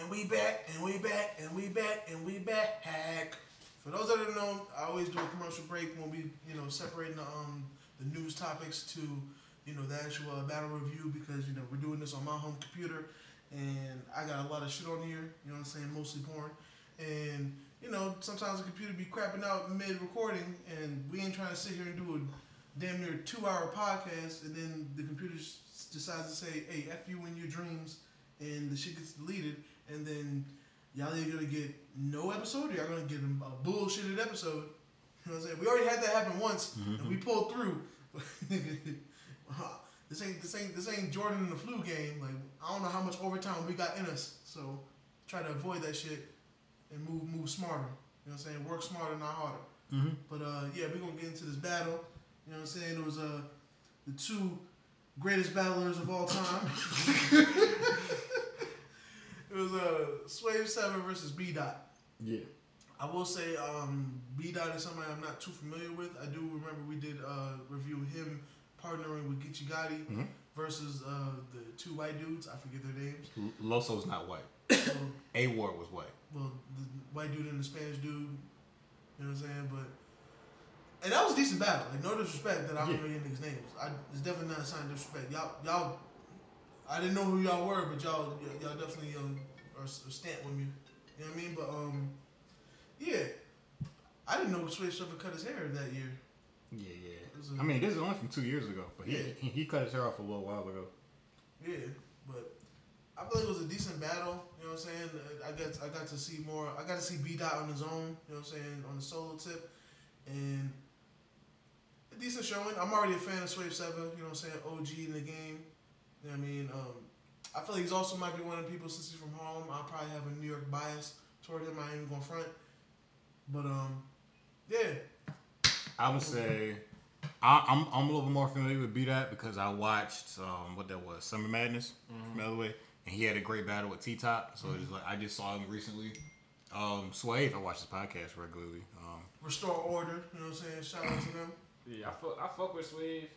And we back, and we back, and we back, and we back. Hack. For those that don't know, I always do a commercial break when we, you know, separating the um the news topics to, you know, the actual uh, battle review because you know we're doing this on my home computer, and I got a lot of shit on here. You know what I'm saying? Mostly porn, and you know sometimes the computer be crapping out mid recording, and we ain't trying to sit here and do a damn near two hour podcast, and then the computer decides to say, "Hey, f you in your dreams," and the shit gets deleted, and then y'all either gonna get no episode or y'all gonna get a bullshitted episode. You know what I'm saying? We already had that happen once, and we pulled through. this ain't this ain't this ain't Jordan in the flu game. Like I don't know how much overtime we got in us, so try to avoid that shit and move move smarter. You know what I'm saying? Work smarter, not harder. Mm-hmm. But uh, yeah, we're gonna get into this battle. You know what I'm saying? It was uh, the two greatest battlers of all time. it was uh, Swave Sevah versus B Dot. Yeah. I will say um, B Dot is somebody I'm not too familiar with. I do remember we did uh, review him partnering with Geechi Gotti Mhm. versus uh, the two white dudes. I forget their names. Loso's not white. A Ward was white. well, the white dude and the Spanish dude. You know what I'm saying? But and that was a decent battle. Like no disrespect that I don't Yeah. know your niggas' names. I, it's definitely not a sign of disrespect. Y'all, y'all. I didn't know who y'all were, but y'all, y- y'all definitely um, are, are stamped with me. You know what I mean? But um, yeah. I didn't know Swave Sevah cut his hair that year. Yeah, yeah. a- I mean, this is only from two years ago, but he, Yeah. he, he cut his hair off a little while ago. Yeah, but I feel like it was a decent battle. You know what I'm saying? I got I got to see more. I got to see B Dot on his own. You know what I'm saying? On the solo tip, and a decent showing. I'm already a fan of Swave Sevah. You know what I'm saying? OG in the game. You know what I mean? Um, I feel like he's also might be one of the people since he's from Harlem. I probably have a New York bias toward him. I ain't even gonna front. But um, yeah, I would say I, I'm I'm a little more familiar with B Dot because I watched um, what that was Summer Madness from LA, and he had a great battle with T Top. So it's like I just saw him recently. Um, if I watch his podcast regularly. Um, restore order. You know what I'm saying? Shout out to them. Yeah, I fuck, I fuck with Swave.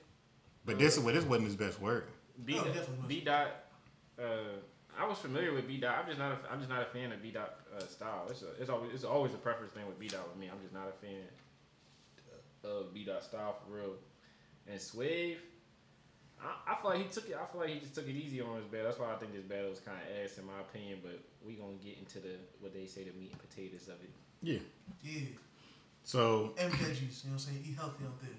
but this is what this wasn't his best work. B, Oh, definitely. B dot. Uh, I was familiar with B dot. I'm just not. A, I'm just not a fan of B dot uh, style. It's a, it's always it's always a preference thing with B dot with me. I'm just not a fan of B dot style for real. And Swave, I, I feel like he took it. I feel like he just took it easy on his battle. That's why I think this battle was kind of ass in my opinion. But we gonna get into the what they say the meat and potatoes of it. Yeah. Yeah, So and veggies. You know what I'm saying? Eat healthy out there.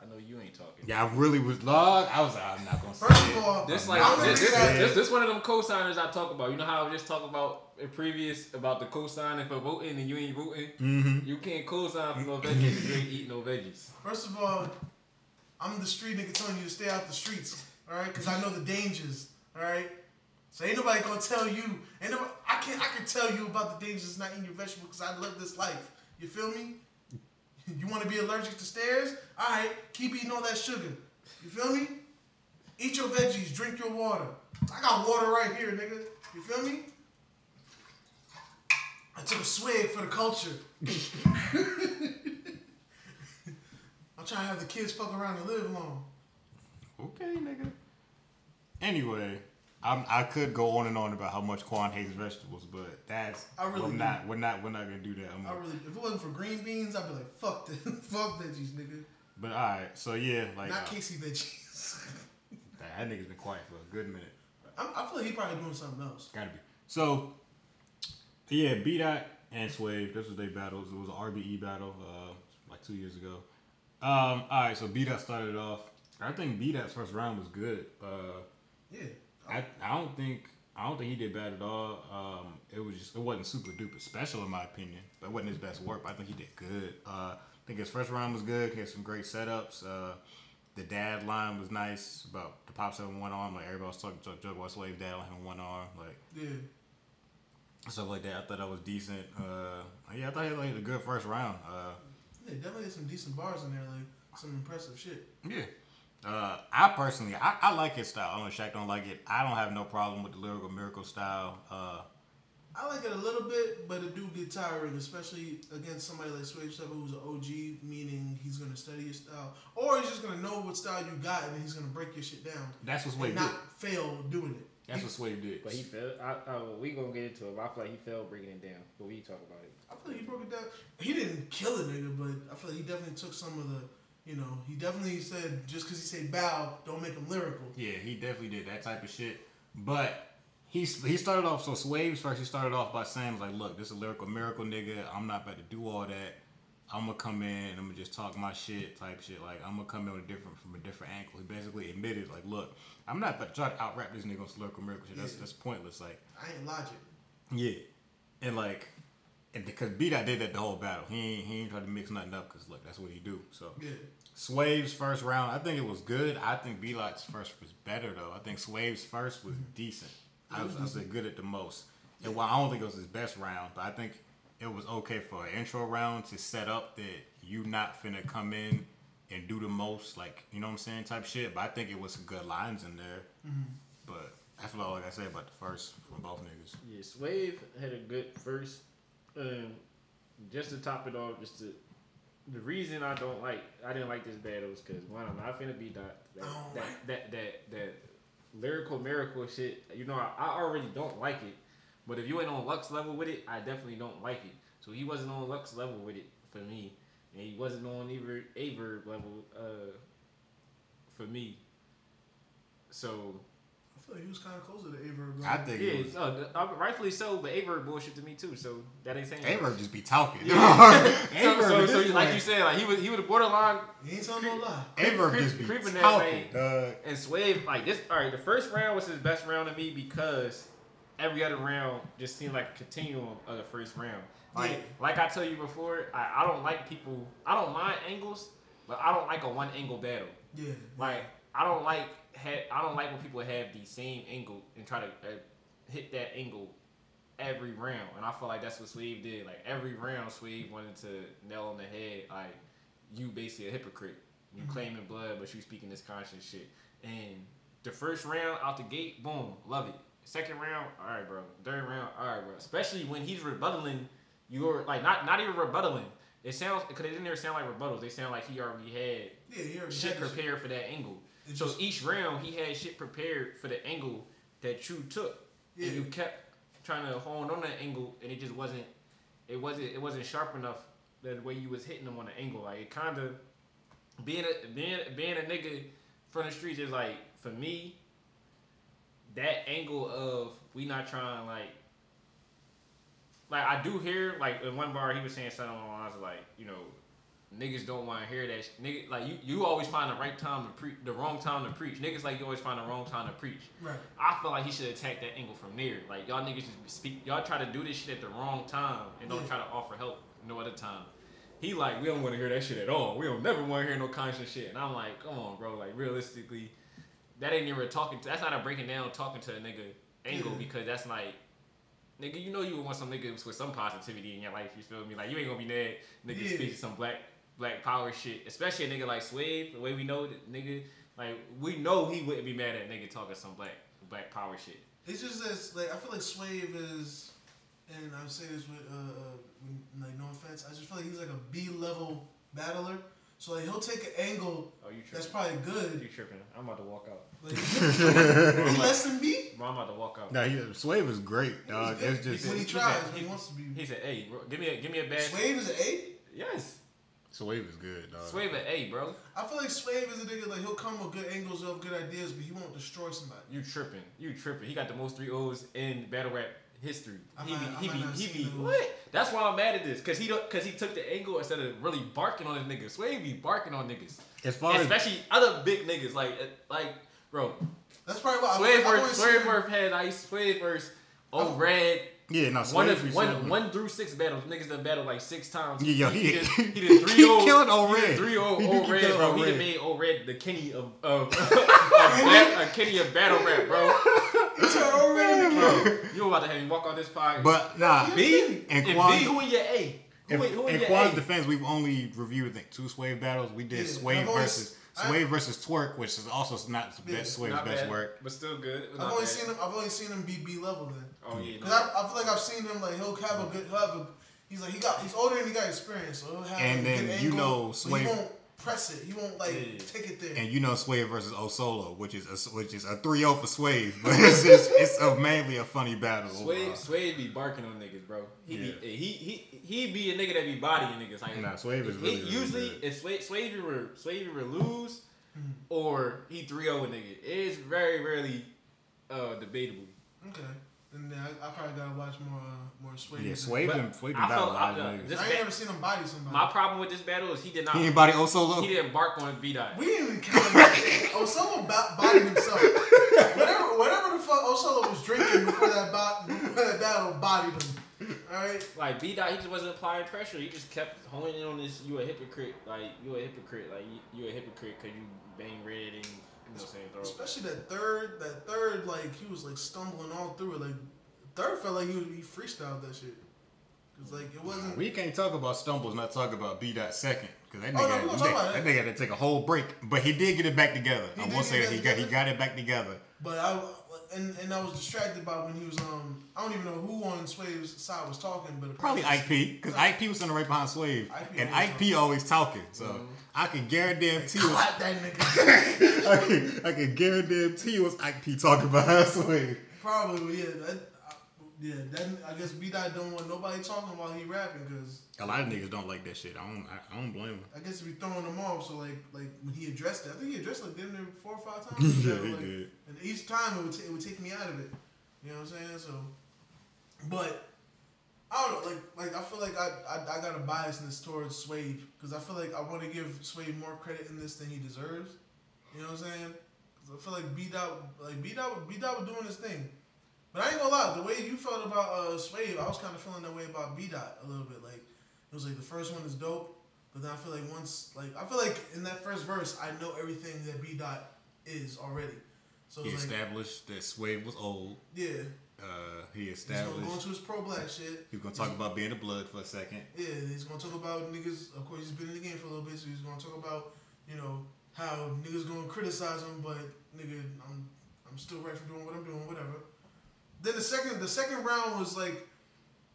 I know you ain't talking. yeah, I really was. Log, I was. like, I'm not gonna say First of all, This I'm like not I'm this, gonna this, say- this, this one of them co-signers I talk about. You know how I just talk about in previous about the co-signing for voting and you ain't voting. Mhm. You can't co-sign for no veggies if you ain't eating no veggies. First of all, I'm the street nigga telling you to stay out the streets, all right? Because I know the dangers, all right? So ain't nobody gonna tell you. Ain't nobody, I can I can tell you about the dangers of not eating your vegetables because I live this life. You feel me? You want to be allergic to stairs? All right, keep eating all that sugar. You feel me? Eat your veggies, drink your water. I got water right here, nigga. You feel me? I took a swig for the culture. I'm trying to have the kids fuck around and live long. Okay, nigga. Anyway, I'm, I could go on and on about how much Quan hates vegetables, but that's I really we're do. not we're not we're not gonna do that. I'm I gonna- really, if it wasn't for green beans, I'd be like, fuck this, fuck veggies, nigga. but all right, so yeah, like Not uh, Casey veggies. that, that nigga's been quiet for a good minute. I'm, I feel like he probably doing something else. Gotta be. So yeah, B Dot and Swave, this was their battles. It was an RBE battle, uh, like two years ago. Um, all right, so B Dot started off. I think B Dot's first round was good. Uh, Yeah. I, I don't think I don't think he did bad at all. Um, it was just it wasn't super duper special in my opinion, but it wasn't his best work. But I think he did good. Uh, I think his first round was good. He had some great setups. Uh, the dad line was nice about the pops having one arm. Like everybody was talking Jug Jug Slave dad having one arm. Like Yeah. stuff like that. I thought that was decent. Uh, yeah, I thought he had like, a good first round. Uh, Yeah, definitely had some decent bars in there, like some impressive shit. Yeah. Uh, I personally, I, I like his style. I know Shaq don't like it. I don't have no problem with the lyrical miracle style. Uh, I like it a little bit, but it do get tiring, especially against somebody like Swave Sevah who's an OG, meaning he's gonna study your style, or he's just gonna know what style you got and then he's gonna break your shit down that's what's and did. good. not fail doing it. That's what Swave did. But he failed. I, I, we gonna get into it. But I feel like he failed breaking it down. But we talk about it. I feel like he broke it down. He didn't kill a nigga, but I feel like he definitely took some of the. You know, he definitely said just because he said bow, don't make him lyrical. Yeah, he definitely did that type of shit. But he he started off so Swaves first. He started off by saying like, "Look, this is a lyrical miracle, nigga. I'm not about to do all that. I'm gonna come in and I'm gonna just talk my shit, type shit. Like I'm gonna come in with a different from a different angle." He basically admitted like, "Look, I'm not about to try to out rap this nigga on lyrical miracle shit. That's Yeah. that's pointless. Like, I ain't logic. yeah, and like." And because B Dot did that the whole battle, he ain't, he ain't try to mix nothing up because look, that's what he do. So Yeah. Swave's first round, I think it was good. I think B Dot's first was better though. I think Swave's first was decent. I was, I was say good at the most. And while I don't think it was his best round, but I think it was okay for an intro round to set up that you not finna come in and do the most, like you know what I'm saying, type shit. But I think it was some good lines in there. But that's what like I gotta say about the first from both niggas. Yeah, Swave had a good first. Um, just to top it off, just to the reason I don't like I didn't like this battle is because one, I'm not finna be that that Oh, that, that that that lyrical miracle shit. You know, I, I already don't like it. But if you ain't on Lux level with it, I definitely don't like it. So he wasn't on Lux level with it for me, and he wasn't on either Averb level uh, for me. So I feel like he was kind of closer to Averb. bro. I think yeah, was. no, uh, rightfully so. But Averb bullshit to me too. So that ain't saying. Averb just be talking. Yeah. so, Averb so, so this like you said, like he was he was borderline He ain't telling no lie. Averb just be creeping that talking, lane. dog. and Swave like this. All right, the first round was his best round to me because every other round just seemed like a continuum of the first round. Like Yeah. like I tell you before, I, I don't like people. I don't mind angles, but I don't like a one angle battle. Yeah. Like I don't like ha- I don't like when people have the same angle and try to uh, hit that angle every round. And I feel like that's what Swave did. Like every round, Swave wanted to nail on the head. Like you basically a hypocrite. You claiming blood, but you speaking this conscious shit. And the first round out the gate, boom, love it. Second round, all right, bro. Third round, all right, bro. Especially when he's rebuttaling your like not not even rebuttaling. It sounds because it didn't even sound like rebuttals. They sound like he already had Yeah, he already shit had prepared for that angle. So each round he had shit prepared for the angle that you took, Yeah. and you kept trying to hone on that angle, and it just wasn't, it wasn't, it wasn't sharp enough the way you was hitting them on the angle. Like it kind of being a being being a nigga from the streets is like for me. That angle of we not trying like. Like I do hear like in one bar he was saying something along the lines of like you know niggas don't want to hear that. Sh- nigga, like you, you always find the right time to preach, the wrong time to preach. Niggas like you always find the wrong time to preach. Right. I feel like he should attack that angle from there. Like y'all niggas just speak, y'all try to do this shit at the wrong time and don't Yeah. try to offer help no other time. He like we don't want to hear that shit at all. We don't never want to hear no conscious shit. And I'm like, come on, bro. Like realistically, that ain't even talking. To, that's not a breaking down talking to a nigga angle Yeah. because that's like. Nigga, you know you would want some niggas with some positivity in your life. You feel me? Like you ain't gonna be mad. Nigga Yeah. speak some black black power shit, especially a nigga like Swave. The way we know that nigga, like we know he wouldn't be mad at a nigga talking some black black power shit. It's just that, like, I feel like Swave is, and I'm saying this with, uh, uh, like, no offense, I just feel like he's like a B level battler. So, like, he'll take an angle Oh, you that's probably good. You tripping? I'm about to walk out. Like, he less than B? Bro, I'm about to walk out. No, he, Swave is great, dog. good. It's just when he he tries, said- when he he- wants to be. He said, "Hey, bro, give me a give me a bad." Swave is an A? Yes, Swave is good, dog. Swave an A, bro. I feel like Swave is a nigga, like, he'll come with good angles of good ideas, but he won't destroy somebody. You tripping? You tripping? He got the most three O's in battle rap history. I He might- be, he be, not he be, those. what? That's why I'm mad at this, cause he don't, cause he took the angle instead of really barking on his niggas. Swave be barking on niggas, As far as especially other big niggas like, uh, like, bro. That's probably why Swave I've, I've only versus seen Swave him- versus Head Ice. Swave versus Oh I've- Red. Yeah, no, One Swave of is one, something. one through six battles. Niggas done battled like six times. Yeah, yo, he- did, he he did three keep old, killing old he did Red. Three old, He old red, killing bro. old He done Red. made old red the Kenny of oh. of, of, ba- a Kenny of battle rap, bro. He turned already into Bro, you about to have me walk on this podcast. But nah, B and and Quan- B, who in your A? Who, in, in, who in in your Quan's A? defense, we've only reviewed I think two Swave battles. We did Yeah, Swave I've always- versus I- Swave versus Twork, which is also not Yeah, best Swave's Not best bad, work. but still good. I've only bad. seen him. I've only seen him be B level then. Oh yeah, Cause no. I, I feel like I've seen him like he'll have a good he'll have a. He's like he got he's older and he got experience, so he'll have And a then good you angle, know Sway. he won't press it. He won't like Yeah. take it there. And you know Sway versus Osolo, which is a, which is a 3-0 for Sway, but it's just, it's a, mainly a funny battle. Sway, overall. Sway be barking on niggas, bro. He Yeah. be, he he he be a nigga that be bodying niggas. Like Nah, Sway is he- really, really usually good. if Sway Sway either Sway either lose or he 3-0 a nigga. It's very rarely uh debatable. okay. And then I, I probably gotta watch more uh, more Sway. Yeah, than- Swave But been, Swave been I battle a lot of niggas. I ain't never seen him body somebody. My problem with this battle is he did not He anybody Osolo? he didn't bark on B dot. we didn't even count. someone ba- bodied himself. whatever, whatever the fuck Osolo was drinking before that, bo- before that battle bodied him. All right. Like B dot, he just wasn't applying pressure. He just kept honing in on this. You a hypocrite. Like you a hypocrite. Like you, you a hypocrite because you bang red and you know what I'm saying. Throw. Especially that third, that third, like he was like stumbling all through it. Like third felt like he, he freestyled that shit. Cause like it wasn't. We can't talk about stumbles, not talk about B dot second, because that Oh, nigga, no, we gonna talk about that, that. nigga had to take a whole break, but he did get it back together. He I won't say that he back got he got it back together. But I and and I was distracted by when he was um I don't even know who on Swave's side was talking, but Probably apparently- Ike P, because Ike P was sitting right behind Swave, Ike and always Ike P always talking. So I can guarantee you, Clap that nigga. I can, I can guarantee you, was Ike P talking behind Swave. Probably yeah. That, yeah, that I guess B Dot don't want nobody talking while he rapping because A lot of niggas don't like that shit. I don't, I, I don't blame him. I guess he be throwing them off. So like like when he addressed it, I think he addressed like damn near four or five times. Yeah, he like, did. And each time it would, ta- it would take me out of it. You know what I'm saying? So, but I don't know. Like, like I feel like I I, I got a biasness towards Sway because I feel like I want to give Sway more credit in this than he deserves. You know what I'm saying? I feel like B Dot like B Dot B Dot was doing his thing. But I ain't gonna lie, the way you felt about uh, Swave, I was kind of feeling that way about B Dot a little bit. Like it was like the first one is dope, but then I feel like once like I feel like in that first verse, I know everything that B Dot is already. So He it's like established that Swave was old. yeah, Uh, he established. he's gonna go into his pro black shit. he was gonna talk about being the blood for a second. Yeah, he's gonna talk about niggas. Of course, he's been in the game for a little bit, so he's gonna talk about you know how niggas gonna criticize him, but nigga, I'm I'm still right for doing what I'm doing, whatever. Then the second the second round was like,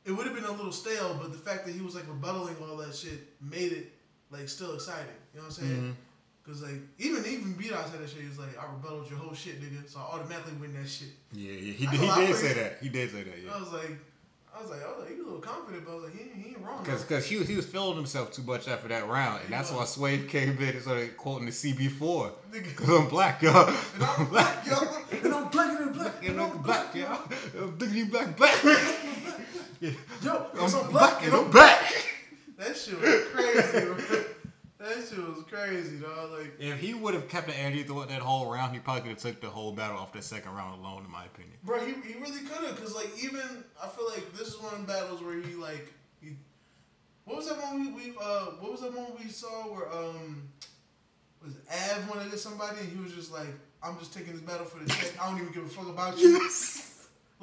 it would have been a little stale, but the fact that he was like rebuttaling all that shit made it like still exciting. You know what I'm saying? Mm-hmm. Cause like even even B Dot said that shit. He's like, I rebutted your whole shit, nigga. So I automatically win that shit. Yeah, yeah, he, I he I did say that. He did say that. Yeah. I was like, I was like, oh he was a little confident, but I was like, he, ain't- he ain't wrong. Because cause he was he was feeling himself too much after that round, and that's why. Swave came in and started quoting the CB4. Cause I'm black, y'all. And I'm black, yo. And I'm black and I'm black. And I'm black, y'all. I'm diggity black, black. Yo, I'm, black and I'm back. That shit was crazy. That shit was crazy, dog. Like, If he would have kept the energy throughout that whole round, he probably could have took the whole battle off that second round alone, in my opinion. bro, he, he really could have, cause like even I feel like this is one of them battles where he like he. What was that one we, we uh What was that one we saw where um was Av wanted to get somebody and he was just like I'm just taking this battle for the check. I don't even give a fuck about you. Like,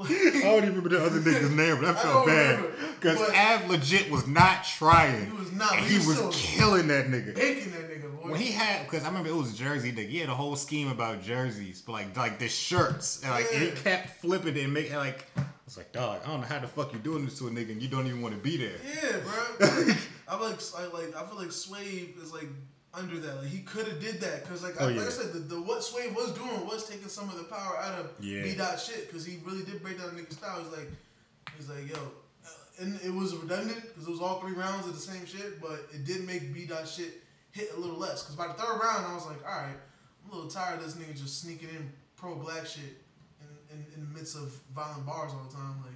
I don't even remember the other nigga's name, but I I felt bad. Because Av legit was not trying. He was not, he he was killing that nigga. baking that nigga, boy. When he had, because I remember it was Jersey nigga. He had a whole scheme about jerseys, but like like the shirts, and like and he kept flipping it and making like. I was like, dog, I don't know how the fuck you doing this to a nigga and you don't even want to be there. Yeah, bro. I like, I like, I feel like Swave is like under that. Like he could have did that because, like, I, Oh, like. I said, the, the what Sway was doing was taking some of the power out of Yeah. B dot shit because he really did break down niggas style. He's like, he's like, yo, uh, and it was redundant because it was all three rounds of the same shit, but it did make B dot shit hit a little less. Because by the third round, I was like, all right, I'm a little tired of this nigga just sneaking in pro black shit in, in, in the midst of violent bars all the time, like.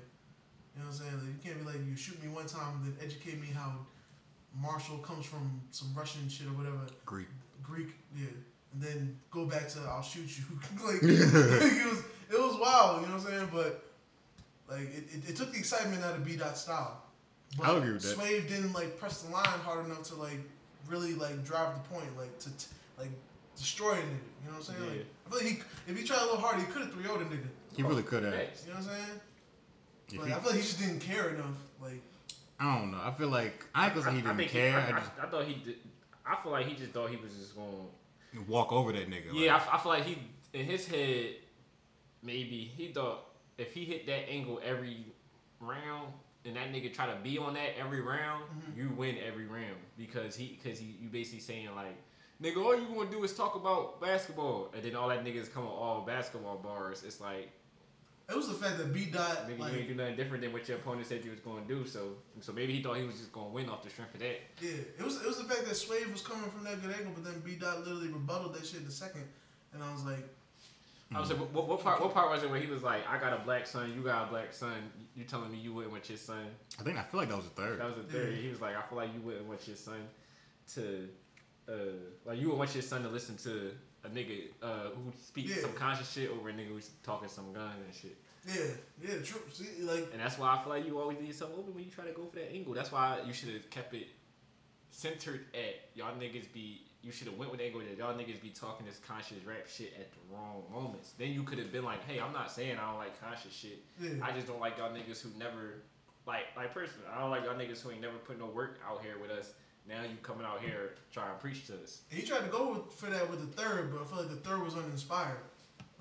You know what I'm saying? Like, you can't be like, you shoot me one time, then educate me how Marshall comes from some Russian shit or whatever, Greek. Greek, yeah, and then go back to I'll shoot you. like, it was, it was wild. You know what I'm saying? But like, it, it, it took the excitement out of B dot style. But I'll agree with that. Swave didn't like press the line hard enough to like really like drive the point, like to t- like destroy a nigga. You know what I'm saying? Like, I feel like he, if he tried a little harder, he could have 3 0 the nigga. He really could have. You know what I'm saying? If But he- I feel like he just didn't care enough. Like, I don't know. I feel like I ain't he didn't think care. I, I I, just I thought he did. I feel like he just thought he was just. To walk over that nigga. Yeah, I, I feel like he in his head, maybe he thought if he hit that angle every round and that nigga try to be on that every round, Mm-hmm. you win every round because he because he you basically saying like nigga, all you gonna do is talk about basketball, and then all that niggas come on all basketball bars. It's like, It was the fact that B dot nigga, like you ain't do nothing different than what your opponent said you was gonna do. So, so maybe he thought he was just gonna win off the strength of that. yeah, it was it was the fact that Swave was coming from that good angle, but then B dot literally rebutted that shit the second, and I was like, I was like, what, what part? What part was it where he was like, "I got a black son, you got a black son. You telling me you wouldn't want your son?" I think I feel like that was the third. That was a third. Yeah. He was like, "I feel like you wouldn't want your son to, uh, like you would want your son to listen to a nigga uh, who speaks Yeah. some conscious shit over a nigga who's talking some gun and shit." Yeah, yeah, true. See, like And that's why I feel like you always leave yourself open when you try to go for that angle. That's why you should have kept it centered at y'all niggas be. You should have went with the angle that y'all niggas be talking this conscious rap shit at the wrong moments. Then you could have been like, "Hey, I'm not saying I don't like conscious shit. yeah, I just don't like y'all niggas who never, like, like personally, I don't like y'all niggas who ain't never put no work out here with us. Now you coming out here trying to preach to us. And he tried to go with, for that with the third, but I feel like the third was uninspired.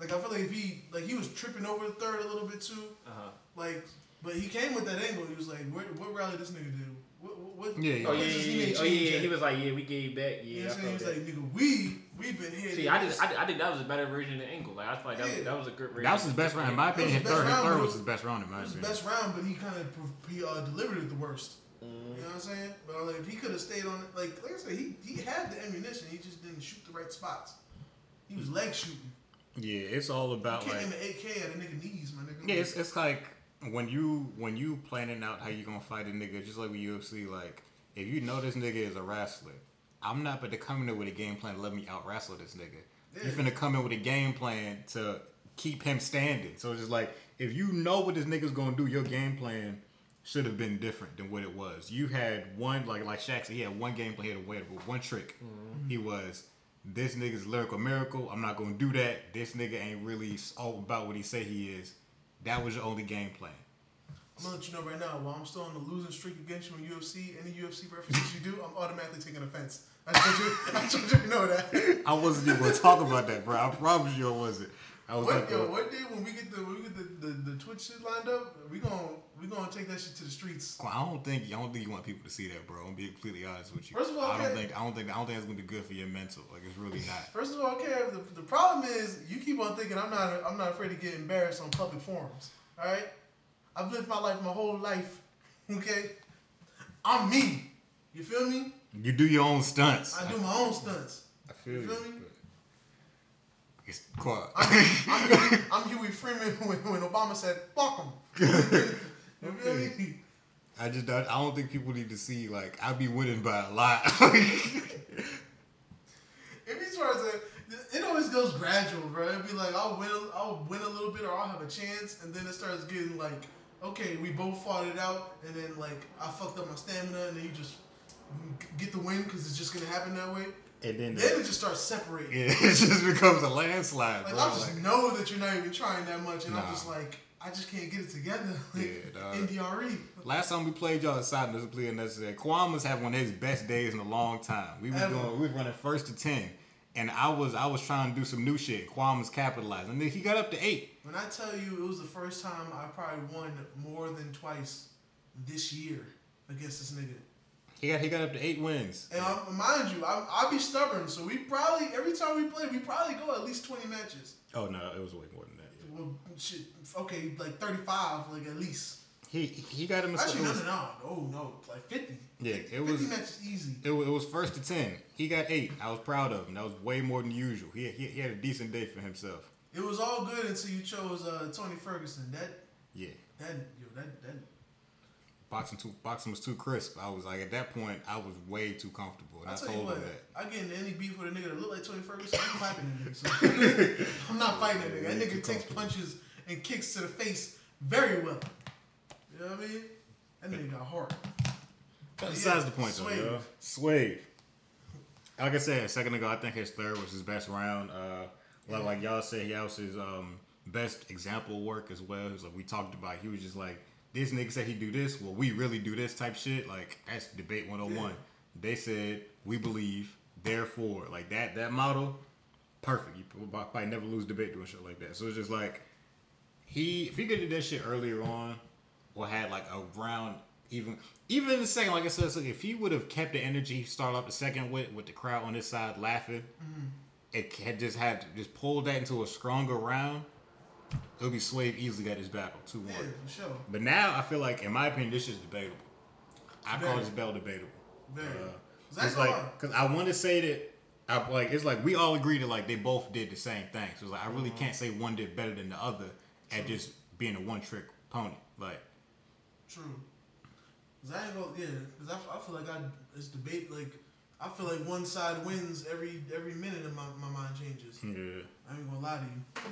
Like I feel like if he like he was tripping over the third a little bit too. Uh huh. Like, but he came with that angle. He was like, "What, what rally this nigga do? What, what, what Yeah, yeah. Oh yeah, yeah, he yeah. Oh yeah, at?" He was like, yeah, we gave back. You Yeah, know I what I'm saying? He was felt like, "Nigga, we we've been here." See, I just, I, I think that was a better version of the angle. Like I feel like that, Yeah. was, that was a good version. That was his best round. In my opinion, his his third, round, third bro. was his best round in my It was the opinion. best round, but he kind of he uh, delivered it the worst. Mm. You know what I'm saying? But like, if he could have stayed on it, like like I said, he he had the ammunition. He just didn't shoot the right spots. He was leg shooting. Yeah, it's all about You like can't aim an AK at a nigga knees, my nigga. Yeah, it's, it's like when you when you planning out how you gonna fight a nigga, just like with UFC. Like if you know this nigga is a wrestler, I'm not about to come in there with a game plan to let me out wrestle this nigga. You Yeah. finna come in with a game plan to keep him standing. So it's just like if you know what this nigga's gonna do, your game plan should have been different than what it was. You had one like like Shaq said, he had one game plan, he had a way with one trick. Mm-hmm. He was this nigga's lyrical miracle. I'm not gonna do that. This nigga ain't really all about what he say he is. That was your only game plan. I'm gonna let you know right now. While I'm still on the losing streak against you in UFC, any UFC references you do, I'm automatically taking offense. I just want you, I want you to know that. I wasn't even gonna talk about that, bro. I promise you I wasn't. I was What, like, yo, one day when we get the when we get the, the, the Twitch shit lined up, we gonna we gonna take that shit to the streets. I don't think I don't think you want people to see that, bro. I'm gonna be completely honest with you. First of all, I don't think I don't think I don't think it's gonna be good for your mental. Like it's really not. First of all, okay. The, the problem is you keep on thinking I'm not I'm not afraid to get embarrassed on public forums. All right, I've lived my life my whole life. Okay, I'm me. You feel me? You do your own stunts. I do my own stunts. I feel You you. feel me? It's quiet. I'm, I'm, Huey, I'm Huey Freeman when, when Obama said "fuck him." You feel me? I just don't, I don't think people need to see like I be winning by a lot. If he tries to, it always goes gradual, bro. It'd be like I'll win, I'll win a little bit, or I'll have a chance, and then it starts getting like, okay, we both fought it out, and then like I fucked up my stamina, and then you just get the win because it's just gonna happen that way. and then Then it just starts separating. it just becomes a landslide, Like bro. I just Like, know that you're not even trying that much, and I'm just like, I just can't get it together. Like, Yeah. NDRE. Last time we played y'all aside and play unnecessary. Kwame was having one of his best days in a long time. We was Ever. going, we was running first to ten, and I was I was trying to do some new shit. Kwame was capitalizing, and then he got up to eight. When I tell you it was the first time I probably won more than twice this year against this nigga. He got he got up to eight wins. And um, mind you, I, I'll be stubborn, so we probably every time we play, we probably go at least twenty matches. Oh no, it was way more than. Well, shit, okay, like thirty-five, like at least. He he got him. Actually, no, no, no, oh no, like fifty. Yeah, it 50 was- matches easy. It, it was first to ten. He got eight. I was proud of him. That was way more than usual. He he, he had a decent day for himself. It was all good until you chose uh, Tony Ferguson. That Yeah, that yo that that. Boxing too boxing was too crisp. I was like at that point I was way too comfortable, and I I, told him that. I get into any beef with a nigga that look like Tony Ferguson, I'm clapping that nigga. So I'm not fighting that nigga. That nigga takes punches and kicks to the face very well. You know what I mean? That nigga got heart. Besides the point though, Swave. yo. Swave. Like I said a second ago, I think his third was his best round. Uh, like, like y'all said, he was his um, best example work as well. It was like we talked about. He was just like this nigga said he do this. Well, we really do this type shit. Like that's debate one hundred and one. Yeah. They said we believe, therefore, like that that model, perfect. You probably never lose debate doing shit like that. So it's just like he if he could do that shit earlier on, or had like a round even even in the second, like I said, if he would have kept the energy he started off the second with with the crowd on his side laughing, mm-hmm. it had just had just pulled that into a stronger round. Would be Swave easily got his battle two one. Yeah, for sure. But now I feel like, in my opinion, this is debatable. I call this belt debatable. Very. Uh, That's like because I want to say that I like it's like we all agree that like they both did the same thing. So it's like I really Uh-huh. can't say one did better than the other at just being a one trick pony. Like True. Cause I ain't gonna yeah. Cause I, I feel like I it's debate like I feel like one side wins every every minute and my, my mind changes. yeah, I ain't gonna lie to you.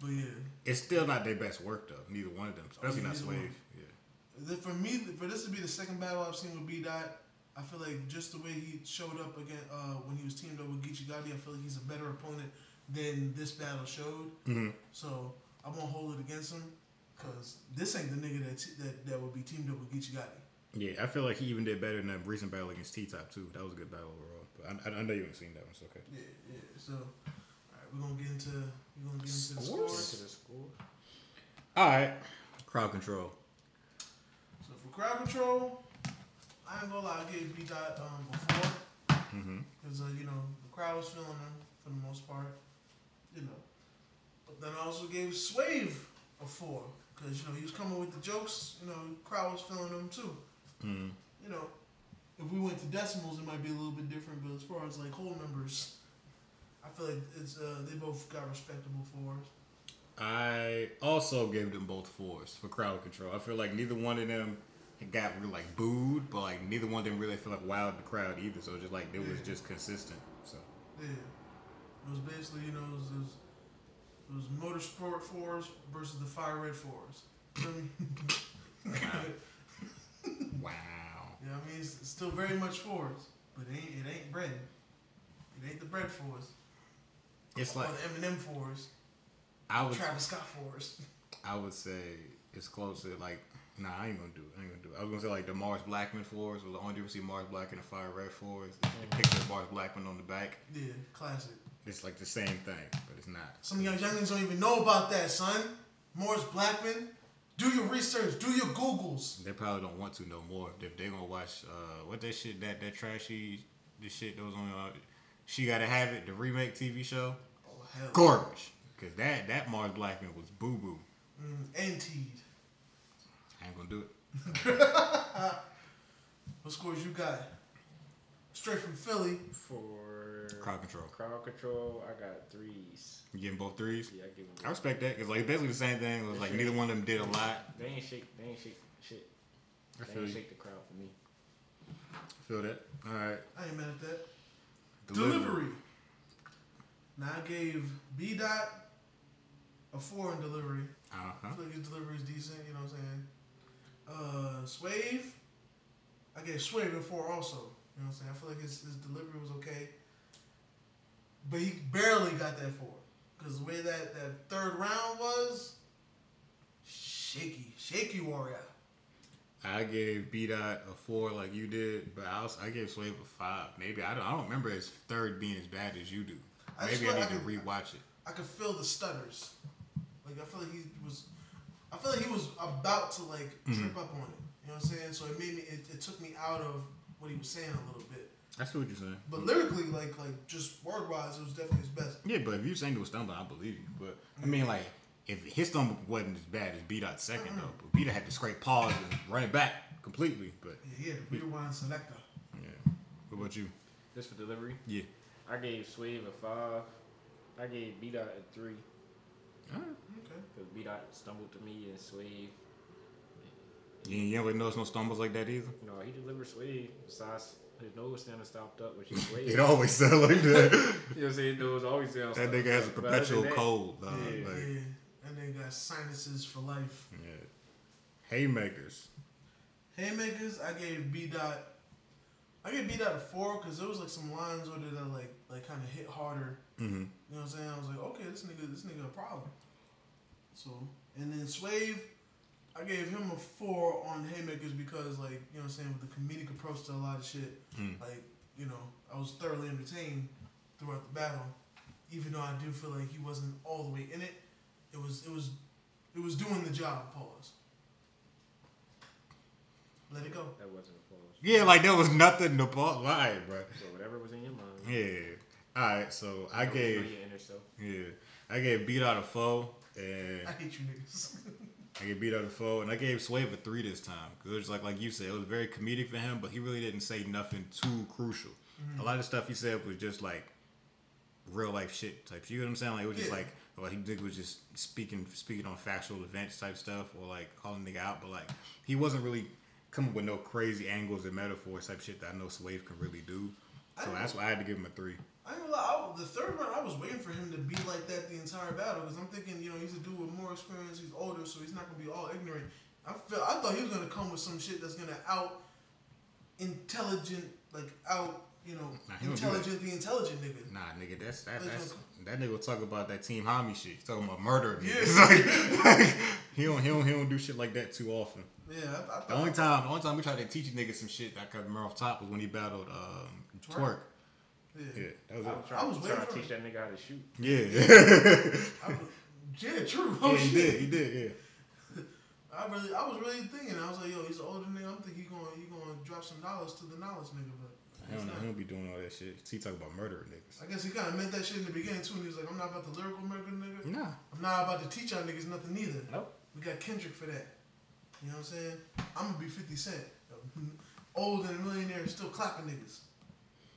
But yeah, it's still not their best work though. Neither one of them, especially not neither Swave. Yeah. For me, for this to be the second battle I've seen with B Dot, I feel like just the way he showed up again uh, when he was teamed up with Geechi Gotti, I feel like he's a better opponent than this battle showed. Mhm. So I won't hold it against him because this ain't the nigga that, t- that that would be teamed up with Geechi Gotti. Yeah, I feel like he even did better than that recent battle against T Top too. That was a good battle overall. But I, I, I know you haven't seen that one, so okay. Yeah, yeah. So, all right, we're gonna get into we're gonna get into the Scores? scores. To the score. All right, crowd control. So for crowd control, I ain't gonna lie, I gave B Dot um before Mm-hmm. because uh, you know the crowd was feeling him for the most part, you know. But then I also gave Swave a four because you know he was coming with the jokes. You know, the crowd was feeling him too. Mm. You know, if we went to decimals, it might be a little bit different. But as far as like whole numbers, It's uh, they both got respectable fours. I also gave them both fours for crowd control. I feel like neither one of them got really like booed, but like neither one of them really feel like wowed the crowd either. So just like it was just consistent. So Yeah, it was basically you know it was, it was, it was motorsport fours versus the fire red fours. Wow. Yeah, I mean it's, it's still very much fours, but it ain't it ain't bread. It ain't the bread fours. It's or like the Eminem fours, I was Travis Scott fours. I would say it's close to like nah I ain't gonna do it. I ain't gonna do it. I was gonna say like the Mars Blackman fours was the only difference between Mars Black and the Fire Red fours. The picture of Mars Blackman on the back. Yeah, classic. It's like the same thing, but it's not. Some of y'all youngins don't even know about that, son. Morris Blackman. Do your research. Do your Googles. They probably don't want to know more. If they gonna watch uh what that shit that that trashy the shit that was on uh, she gotta have it the remake TV show hell. garbage because that that Mars Blackman was boo boo. Mm, and teed. I ain't gonna do it. What scores you got? Straight from Philly. For Crowd control. crowd control, I got threes. You getting both threes? Yeah, I give them. I respect that because like basically the same thing. It was like neither one of them did a lot. They ain't shake. They ain't shake shit. I They feel ain't you. shake the crowd for me. Feel that. All right. I ain't mad at that. Delivery. Delivery. Now I gave B dot a four in delivery. Uh I feel like his delivery is decent. You know what I'm saying? Uh, Swave. I gave Swave a four also. You know what I'm saying? I feel like his, his delivery was okay, but he barely got that four because the way that that third round was shaky, shaky warrior. I gave B dot a four like you did, but I also I gave Slave a five. Maybe I don't I don't remember his third being as bad as you do. I Maybe I need like to I rewatch it. I could feel the stutters. Like I feel like he was, I feel like he was about to like Mm-hmm. trip up on it. You know what I'm saying? So it made me, it, it took me out of what he was saying a little bit. I see what you're saying. But lyrically, like like just word wise, it was definitely his best. Yeah, but if you're saying it was stumbling, I believe you. But I mean, like, if his stumble wasn't as bad as B dot 2nd though, but B dot had to scrape pause and run it back completely. But Yeah, yeah, rewind selector. yeah, what about you? This for delivery. Yeah, I gave Swave a five. I gave B Dot a three all right. Okay. because B Dot stumbled to me and Swave. You, you don't really notice no stumbles like that either. No, he delivered Swave. Besides, his nose standing stopped up, which is Swave. It always sound like that. You know what I'm saying? His nose always sounds. that nigga has a But other than perpetual that, cold. Dog. yeah. Like, Yeah, and then got sinuses for life. yeah. Haymakers. Haymakers, I gave B dot. I gave B dot a four because there was like some lines on it that like like kind of hit harder. Mm-hmm. You know what I'm saying? I was like, okay, this nigga, this nigga a problem. So, and then Swave, I gave him a four on Haymakers because, like, you know what I'm saying, with the comedic approach to a lot of shit, Mm. like, you know, I was thoroughly entertained throughout the battle, even though I do feel like he wasn't all the way in it. It was, it was, it was doing the job. Pause. let it go. That wasn't a pause. Yeah, like there was nothing to pause. Lie, bro. So whatever was in your mind. Yeah. All right, so I gave your inner self. yeah, I gave B Dot a foe and I hate you niggas. I gave B Dot a foe and I gave Swave a three this time because it was like like you said, it was very comedic for him, but he really didn't say nothing too crucial. Mm-hmm. A lot of stuff he said was just like real life shit type. You know what I'm saying? Like it was just Yeah. like what he did was just speaking speaking on factual events type stuff or like calling nigga out, but like he wasn't really coming with no crazy angles and metaphors type shit that I know Swave can really do. So that's why I had to give him a three. I ain't gonna lie, I, the third round, I was waiting for him to be like that the entire battle because I'm thinking, you know, he's a dude with more experience, he's older, so he's not gonna be all ignorant. I felt, I thought he was gonna come with some shit that's gonna out intelligent, like out, you know, Nah, he don't do that. intelligent the intelligent nigga. Nah, nigga, that's that, Like, that's that nigga will talk about that team homie shit. He's talking about murder. Yeah. Like, like, he don't he don't he don't do shit like that too often. Yeah, I, I thought The only time the only time we tried to teach a nigga some shit that I can remember off top was when he battled um, Twork. Twork. Yeah, Yeah, that was I it. was I trying, was trying to teach that nigga how to shoot. Yeah, was, yeah, true. Oh yeah, he shit. did, he did, yeah. I really, I was really thinking. I was like, yo, he's an older nigga. I'm thinking he going, he going to drop some dollars to the knowledge nigga, but I don't know. He don't be doing all that shit. He talk about murdering niggas. I guess he kind of meant that shit in the beginning too. And he was like, I'm not about the lyrical murder nigga. Nah, I'm not about to teach y'all niggas nothing neither. Nope. We got Kendrick for that. You know what I'm saying? I'm gonna be 50 Cent. Old and a millionaire still clapping niggas.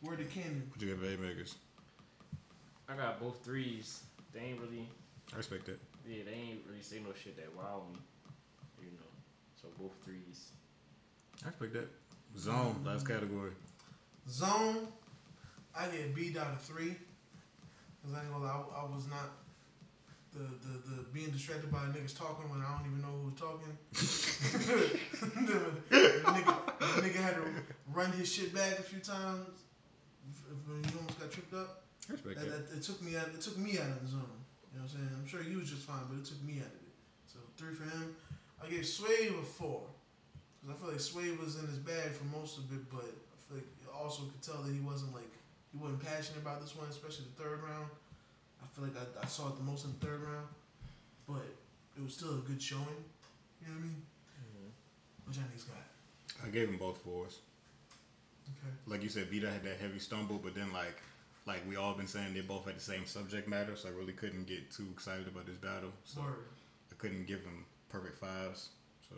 Word to Canyon. what you got, baby niggas? I got both threes. They ain't really, I respect that. yeah, they ain't really say no shit that wow me. You know, so both threes. I respect that. Zone, last category. Zone, I get B Dot of three. Cause I ain't gonna lie, I, I was not the, the the being distracted by niggas talking when I don't even know who was talking. the, the nigga, the nigga had to run his shit back a few times. If, uh, if he almost got tripped up. That, that. it took me out. It took me out of the zone. You know what I'm saying? I'm sure he was just fine, but it took me out of it. So three for him. I gave Sway a four because I feel like Sway was in his bag for most of it, but I feel like you also could tell that he wasn't like he wasn't passionate about this one, especially the third round. I feel like I, I saw it the most in the third round, but it was still a good showing. You know what I mean? Mm-hmm. What y'all niggas got? I gave him both fours. Okay. Like you said, Vita had that heavy stumble, but then like like we all been saying, they both had the same subject matter, so I really couldn't get too excited about this battle. So Word. I couldn't give him perfect fives. So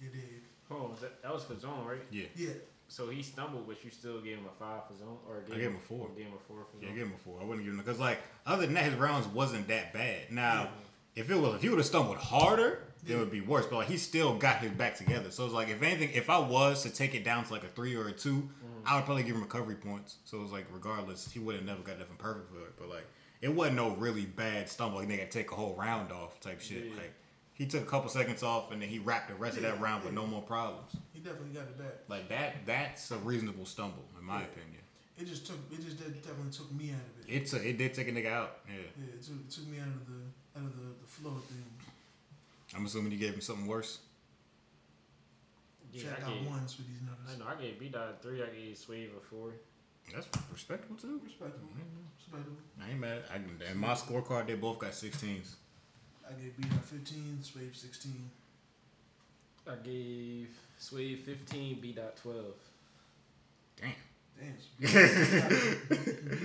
You dig? Hold on, oh, that, that was for zone, right? yeah, Yeah. So he stumbled, but you still gave him a five for zone, or I gave him a four. Gave him a four for yeah, zone. give him a four. I wouldn't give him because like other than that, his rounds wasn't that bad. Now, if it was if he would have stumbled harder, it would be worse. But like he still got his back together. So it's like if anything, if I was to take it down to like a three or a 2 mm-hmm. I would probably give him recovery points. So it was like regardless, he would have never got nothing perfect for it. But like it wasn't no really bad stumble. Like nigga take a whole round off type shit. Yeah. Like he took a couple seconds off and then he wrapped the rest of that Yeah, round with no more problems. He definitely got it back. Like that that's a reasonable stumble in my Yeah. opinion. It just took. It just definitely took me out of it. It took, it did take a nigga out. Yeah. Yeah, it took, it took me out of the out of the, the flow of things. I'm assuming you gave him something worse. Yeah, Check I out gave, ones for these numbers. I numbers. know I gave B dot three. I gave Swave a four. That's respectable too. Respectable. Mm-hmm. Respectable. I ain't mad. I, and my scorecard, they both got 16s. I gave B dot 15, Swave 16. I gave Swave fifteen. B dot twelve. Damn. Damn. B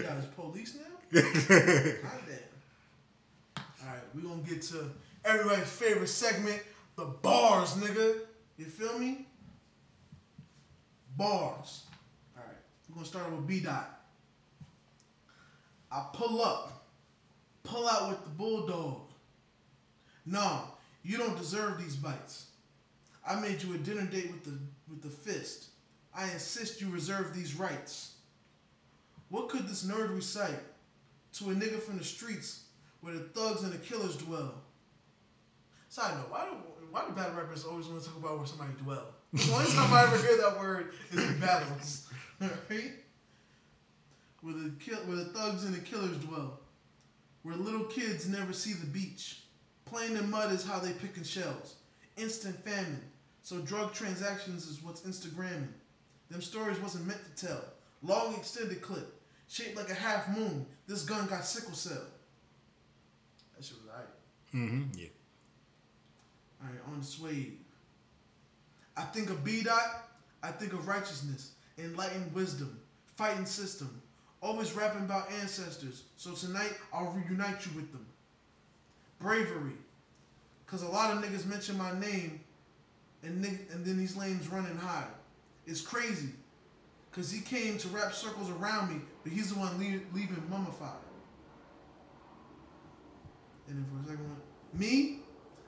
dot is police now? Hot damn. Alright, we gonna get to everybody's favorite segment, the bars, nigga. You feel me? Bars. Alright, we're gonna start with B dot. I pull up, pull out with the bulldog. No, you don't deserve these bites. I made you a dinner date with the with the fist. I insist you reserve these rights. What could this nerd recite to a nigga from the streets where the thugs and the killers dwell? Side note, why do why do battle rappers always want to talk about where somebody dwell? The only time I ever hear that word is in battles. right? Where the kill where the thugs and the killers dwell. Where little kids never see the beach. Playing in mud is how they picking shells. Instant famine. So drug transactions is what's Instagramming. Them stories wasn't meant to tell. Long extended clip. Shaped like a half moon. This gun got sickle cell. That shit was alright. Mm-hmm. Yeah. Alright, on the Suede. I think of B dot. I think of righteousness, enlightened wisdom, fighting system, always rapping about ancestors. So tonight I'll reunite you with them. Bravery, cause a lot of niggas mention my name, and nig- and then these lanes running high. It's crazy, cause he came to wrap circles around me, but he's the one leave, leaving mummified. And then for a second one, me,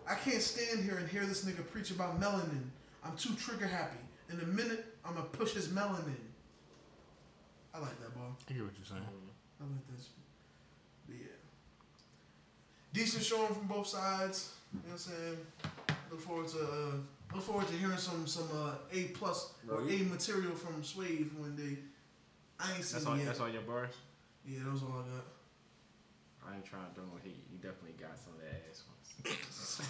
I can't stand here and hear this nigga preach about melanin. I'm too trigger happy. In a minute, I'm gonna push his melanin. I like that, ball. I get what you're saying. I like that shit. But yeah. Decent showing from both sides. You know what I'm saying? Look forward to uh, look forward to hearing some some uh, A plus or A material from Swave one day. I ain't seen That's it all. yet. That's all your bars. Yeah, that was all I got. I ain't trying to throw no hate. You definitely got some of that ass ones.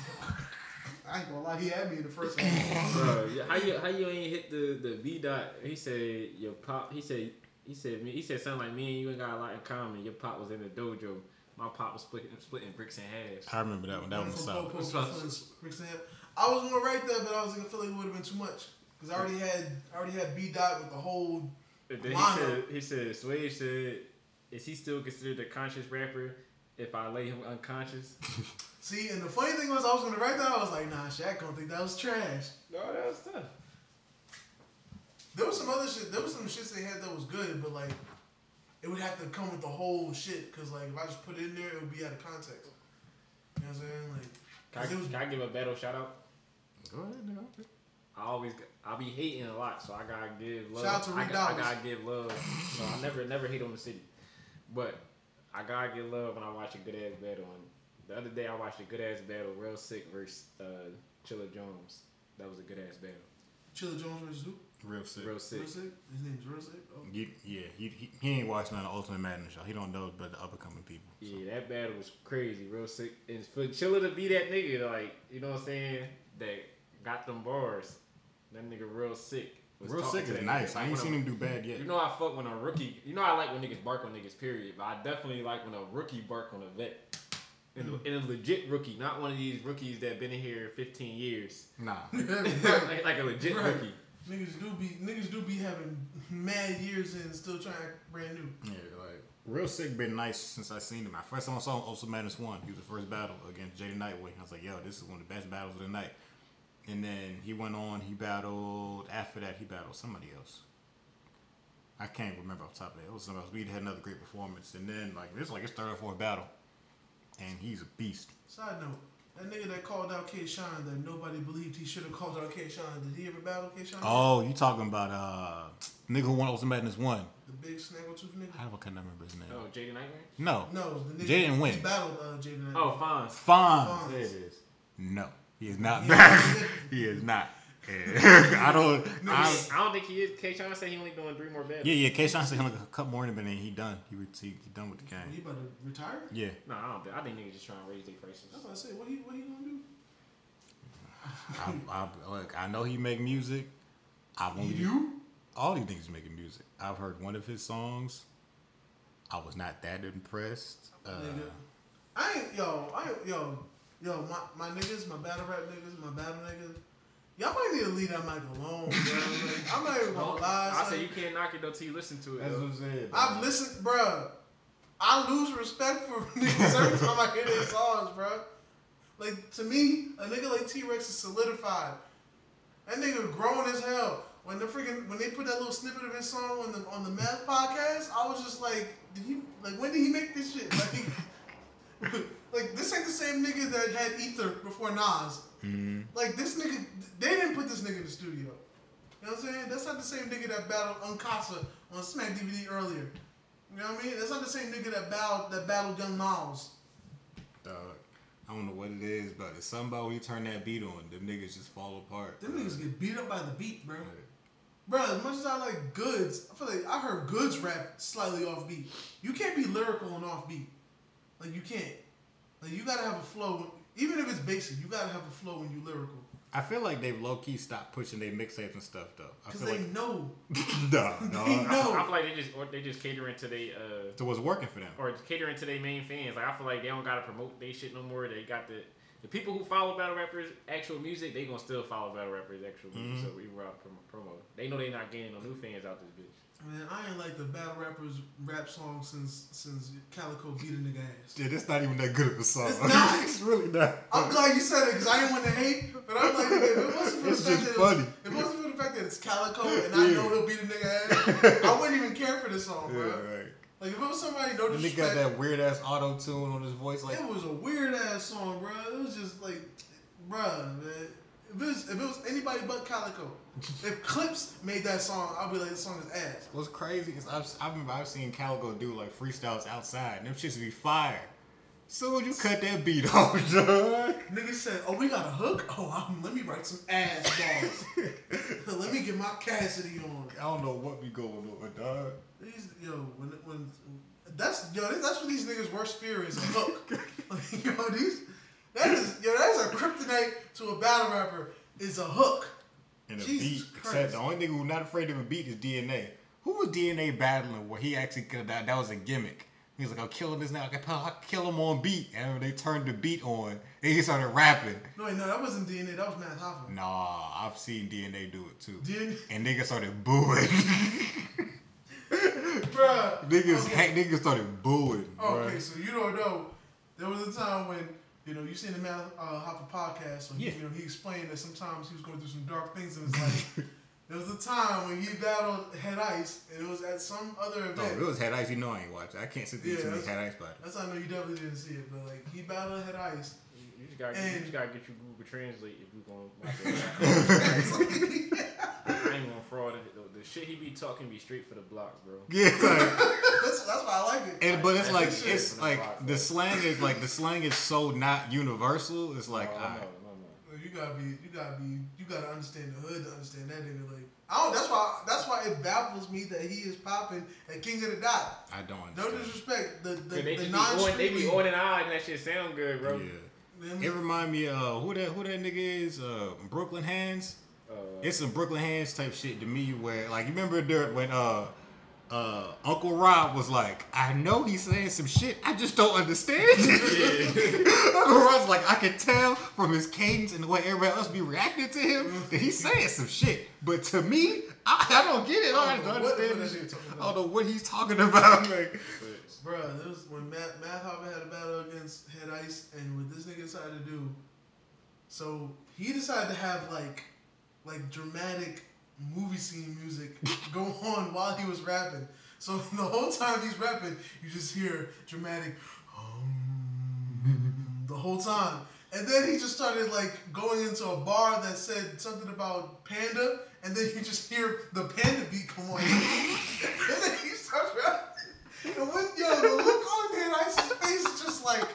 I ain't gonna lie, he had me in the first one. Bro, how you how you ain't hit the the B Dot? He said your pop. He said he said me. He said something like me and you ain't got a lot in common. Your pop was in the dojo. My pop was splitting splitting bricks in half. I remember that one. That one was From solid. Popo Solid. Flint's I was gonna write that, but I was gonna feel like it would have been too much because I already had I already had B dot with the whole. Then he said he said Swave said, is he still considered a conscious rapper if I lay him unconscious? See, and the funny thing was, I was gonna write that. I was like, nah, Shaq gonna think that was trash. No, that was tough. There was some other shit. There was some shits they had that was good, but like, it would have to come with the whole shit. Cause like, if I just put it in there, it would be out of context. You know what I'm saying? Like, Can 'cause I, was can I give a battle shout out? Go ahead, nigga. I always I be hating a lot, so I gotta give love. Shout out to I, Rick got, I Dollars. gotta give love. So I never never hate on the city, but I gotta get love when I watch a good ass battle. And the other day I watched a good ass battle, real sick versus uh, Chilla Jones. That was a good ass battle, Chilla Jones versus who? Real sick. real sick. Real sick. His name's Real Sick. Oh. You, yeah, he, he, he ain't watched none of Ultimate Madness show. He don't know but the up and coming people. So. Yeah, that battle was crazy, real sick. And for Chilla to be that nigga, like you know what I'm saying, that got them bars. That nigga real sick. Was Real sick is nice. nigga. I ain't seen a- him do bad yet. You know I fuck when a rookie. You know I like when niggas bark on niggas. Period. But I definitely like when a rookie bark on a vet. And, a, and a legit rookie, not one of these rookies that been in here 15 years. Nah. like, like a legit Right. rookie. Niggas do be niggas do be having mad years and still trying to brand new. Yeah, like real sick been nice since I seen him. My first time I saw him, Ultimate Madness one. He was the first battle against Jada Nightway. I was like, yo, this is one of the best battles of the night. And then he went on. He battled. After that, he battled somebody else. I can't remember off the top of it. It was somebody else. We had another great performance. And then like this, like his third or fourth battle, and he's a beast. Side note, that nigga that called out K Shine that nobody believed he should have called out K Shine. Did he ever battle K Shine? Oh, you talking about uh nigga who won Ultimate Madness one? The big snaggletooth nigga? How can I remember his name? Oh, Jaden Nightmare? No, No, the nigga Jay didn't win. He battled uh, Jaden. Oh, fine. Fonz. Fonz. There it is. No, he is not back. he is not. Yeah. I don't. I, I don't think he is. K Shine said he only doing three more battles. yeah, yeah. K Shine said he like a couple more in, but then he done. He re- he, he done with the game. He about to retire? Yeah. No, I don't. think- I think niggas just trying to raise their prices. That's about to say, What he what he gonna do? I, I, look, I know he make music. I've only You? all these niggas making music. I've heard one of his songs. I was not that impressed. Uh, I ain't yo, I ain't yo, yo, my, my niggas, my battle rap niggas, my battle niggas. Y'all might need to leave that mic alone, bro. Like, I'm not even gonna lie. I son. said you can't knock it though till you listen to it. That's though. I'm saying. I've listened, bruh. I lose respect for niggas every time I hear their songs, bruh. Like to me, a nigga like T Rex is solidified. That nigga grown as hell. When the freaking when they put that little snippet of his song on the on the math podcast, I was just like, did he like when did he make this shit? Like, like this ain't the same nigga that had Ether before Nas. Mhm. Like this nigga, they didn't put this nigga in the studio. You know what I'm saying? That's not the same nigga that battled Uncasa on Smack DVD earlier. You know what I mean? That's not the same nigga that battled that battled Young Miles. Dog, I don't know what it is, but it's something about when you turn that beat on, them niggas just fall apart. Them niggas get beat up by the beat, bro. Bro, as much as I like Goodz, I feel like I heard Goodz rap slightly off beat. You can't be lyrical and off beat. Like you can't. Like you gotta have a flow. Even if it's basic, you gotta have a flow when you lyrical. I feel like they've low key stopped pushing their mixtapes and stuff though. I Cause feel they like know. nah, They dog. I know. feel like they just or they just catering to they uh So what's working for them? or catering to their main fans. Like I feel like they don't gotta promote they shit no more. They got the the people who follow battle rappers actual music, they gonna still follow battle rappers actual music. So even without promo, promo, they know they not gaining no new fans out this bitch. Man, I ain't like the battle rappers rap song since since Calicoe beat a nigga ass. Yeah, that's not even that good of a song. It's not. it's really not. I'm glad you said it because I didn't want to hate, but I'm like, if it wasn't for the fact that funny. It, was, it wasn't for the fact that it's Calicoe and I know he'll beat a nigga ass, I wouldn't even care for this song, Yeah, bro. right. Like if it was somebody no And he disrespect, got that weird ass auto tune on his voice, like it was a weird ass song, bro. It was just like, bro, man. If it was if it was anybody but Calicoe, if Clips made that song, I'd be like, this song is ass. What's crazy is I've, I remember I've seen Calicoe do like freestyles outside, and them shits be fire. Soon you cut that beat off, dog. Nigga said, "Oh, we got a hook. Oh, um, let me write some ass bars. let me get my Cassidy on." I don't know what be going on, dog. These yo, when when that's yo, that's what these niggas' worst fear is a hook. like, yo, these that is yo, that's a kryptonite to a battle rapper is a hook. And a Jesus beat, Christ. except the only nigga who's not afraid of a beat is DNA. Who was DNA battling where he actually could that, that was a gimmick? He was like, I'm killing this now. I can I can kill him on beat. And when they turned the beat on, and he started rapping. No, wait, no, that wasn't DNA. That was Math Hoffa. Nah, I've seen DNA do it too. DNA, And niggas started booing. bruh. niggas, Okay. niggas started booing. Oh, bruh. okay, so you don't know. There was a time when you know you seen the Math uh, Hoffa podcast, so he, Yeah. you know he explained that sometimes he was going through some dark things in his life. there was a time when he battled Head Ice, and it was at some other Oh, event. if it was Head Ice, you know I ain't watch it. I can't sit there Yeah, too many Head Ice battles. That's how I know you definitely didn't see it, but like he battled Head Ice. You, you just gotta, you just gotta get you Google Translate if you're gonna. watch it. I ain't gonna fraud it. The, the shit he be talking be straight for the blocks, bro. Yeah, like, that's that's why I like it. and, but it's That's like the it's the like block, the slang is like the slang is so not universal. It's like no, no, alright. no, no. You gotta be, you gotta be, you gotta understand the hood to understand that nigga. Like, I don't. That's why. That's why it baffles me that he is popping at King of the Dot. I don't No understand. disrespect. The the, they the non be on, they be on and on, and that shit sound good, bro. Yeah. It remind me of who that who that nigga is, uh, Brooklyn Hands. It's some Brooklyn Hands type shit to me where like you remember there when uh uh Uncle Rob was like, I know he's saying some shit, I just don't understand it. Uncle Rob's like, I can tell from his cadence and the way everybody else be reacting to him that he's saying some shit. But to me, I, I don't get it. I I don't don't know what- understand this shit. I don't know what he's talking about. Like, Bruh, there was when Math Math Hoffa had a battle against Head Ice, and what this nigga decided to do. So he decided to have like, like dramatic movie scene music go on while he was rapping. So the whole time he's rapping, you just hear dramatic, um, the whole time. And then he just started like going into a bar that said something about panda, and then you just hear the panda beat come on. and then he starts rapping. And when yo, the look on Head Ice's face is just like,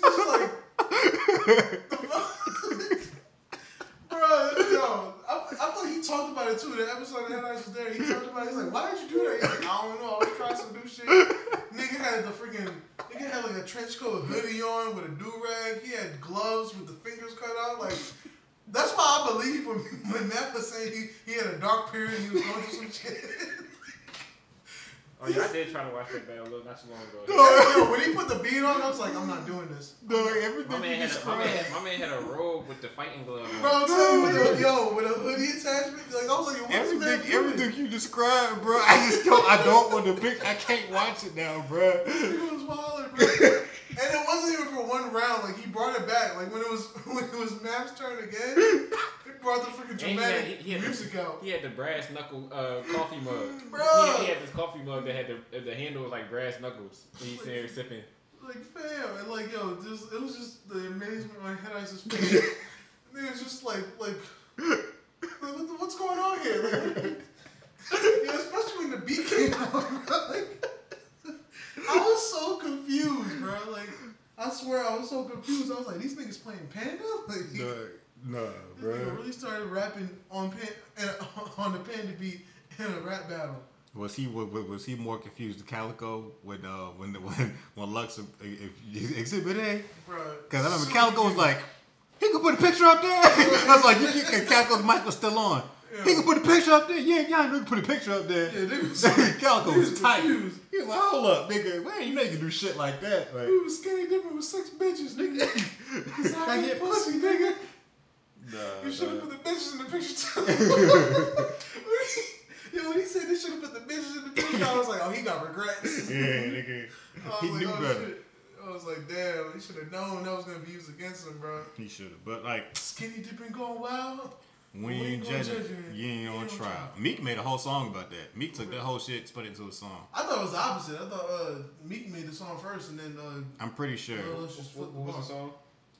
just like, bro, yo, I, I thought he talked about it too. The episode Head Ice was there. He talked about it. He's like, why did you do that? He's like, I don't know. I was trying some new shit. Nigga had the freaking, nigga had like a trench coat hoodie on with a do rag. He had gloves with the fingers cut out. Like, that's why I believe when when Math was saying he, he had a dark period and he was going through some shit. oh yeah, I did try to watch that battle a little not too long ago. Yo, when he put the beat on, I was like, I'm not doing this. dog, My everything man, had a, my, man, my man had a robe with the fighting glove on. Bro, I'm telling you, with a, yo, with a hoodie attachment, like I was like, what's Everything, man doing? everything you described, bro. I just don't. I don't want to pick. I can't watch it now, bro. It was wild, bro. and it wasn't even for one round. Like he brought it back. Like when it was when it was Mav's turn again, he brought the freaking And he had, dramatic he, he had music the, out. He had the brass knuckle uh, coffee mug. Bro. He had, he had this coffee mug that had the the handle was like brass knuckles. And he's there sipping. Like fam, and like yo, just it was just the amazement on Head Ice's face. and it was just like like, like what what's going on here? Like, yeah, especially when the beat came on, bro. Like, I was so confused, bro. Like I swear I was so confused. I was like, these niggas playing Panda? Like, Nah, nah, This nigga really started rapping on pan, on the Panda beat in a rap battle. Was he was, was he more confused to Calicoe when uh when when when Lux if, if, exhibit A? Bro, Because I remember Calicoe was like, he could put a picture up there. I was like, you can, Calicoe's mic was still on. He can put a picture up there. Yeah, y'all know he can put a picture up there. Yeah, nigga was- Calicoe he was was tight. confused. He was like, hold up, nigga. Man, you know you can do shit like that. Like, We was skinny dipping with six bitches, nigga. I I get get pussy, nigga. Nah, You should have nah. put the bitches in the picture too. Yo, when he said they should have put the bitches in the picture, I was like, oh, he got regrets. Yeah, nigga. I was He like, knew oh, better. shit. I was like, damn, he should have known that was gonna be used against him, bro. He should have. But like, Skinny dipping going wild. when you ain't judging, judge you ain't on trial. trial. Meek made a whole song about that. Meek took that whole shit, and put it into a song. I thought it was the opposite. I thought uh, Meek made the song first, and then uh, I'm pretty sure. Lil Us just What, flipped what was the song?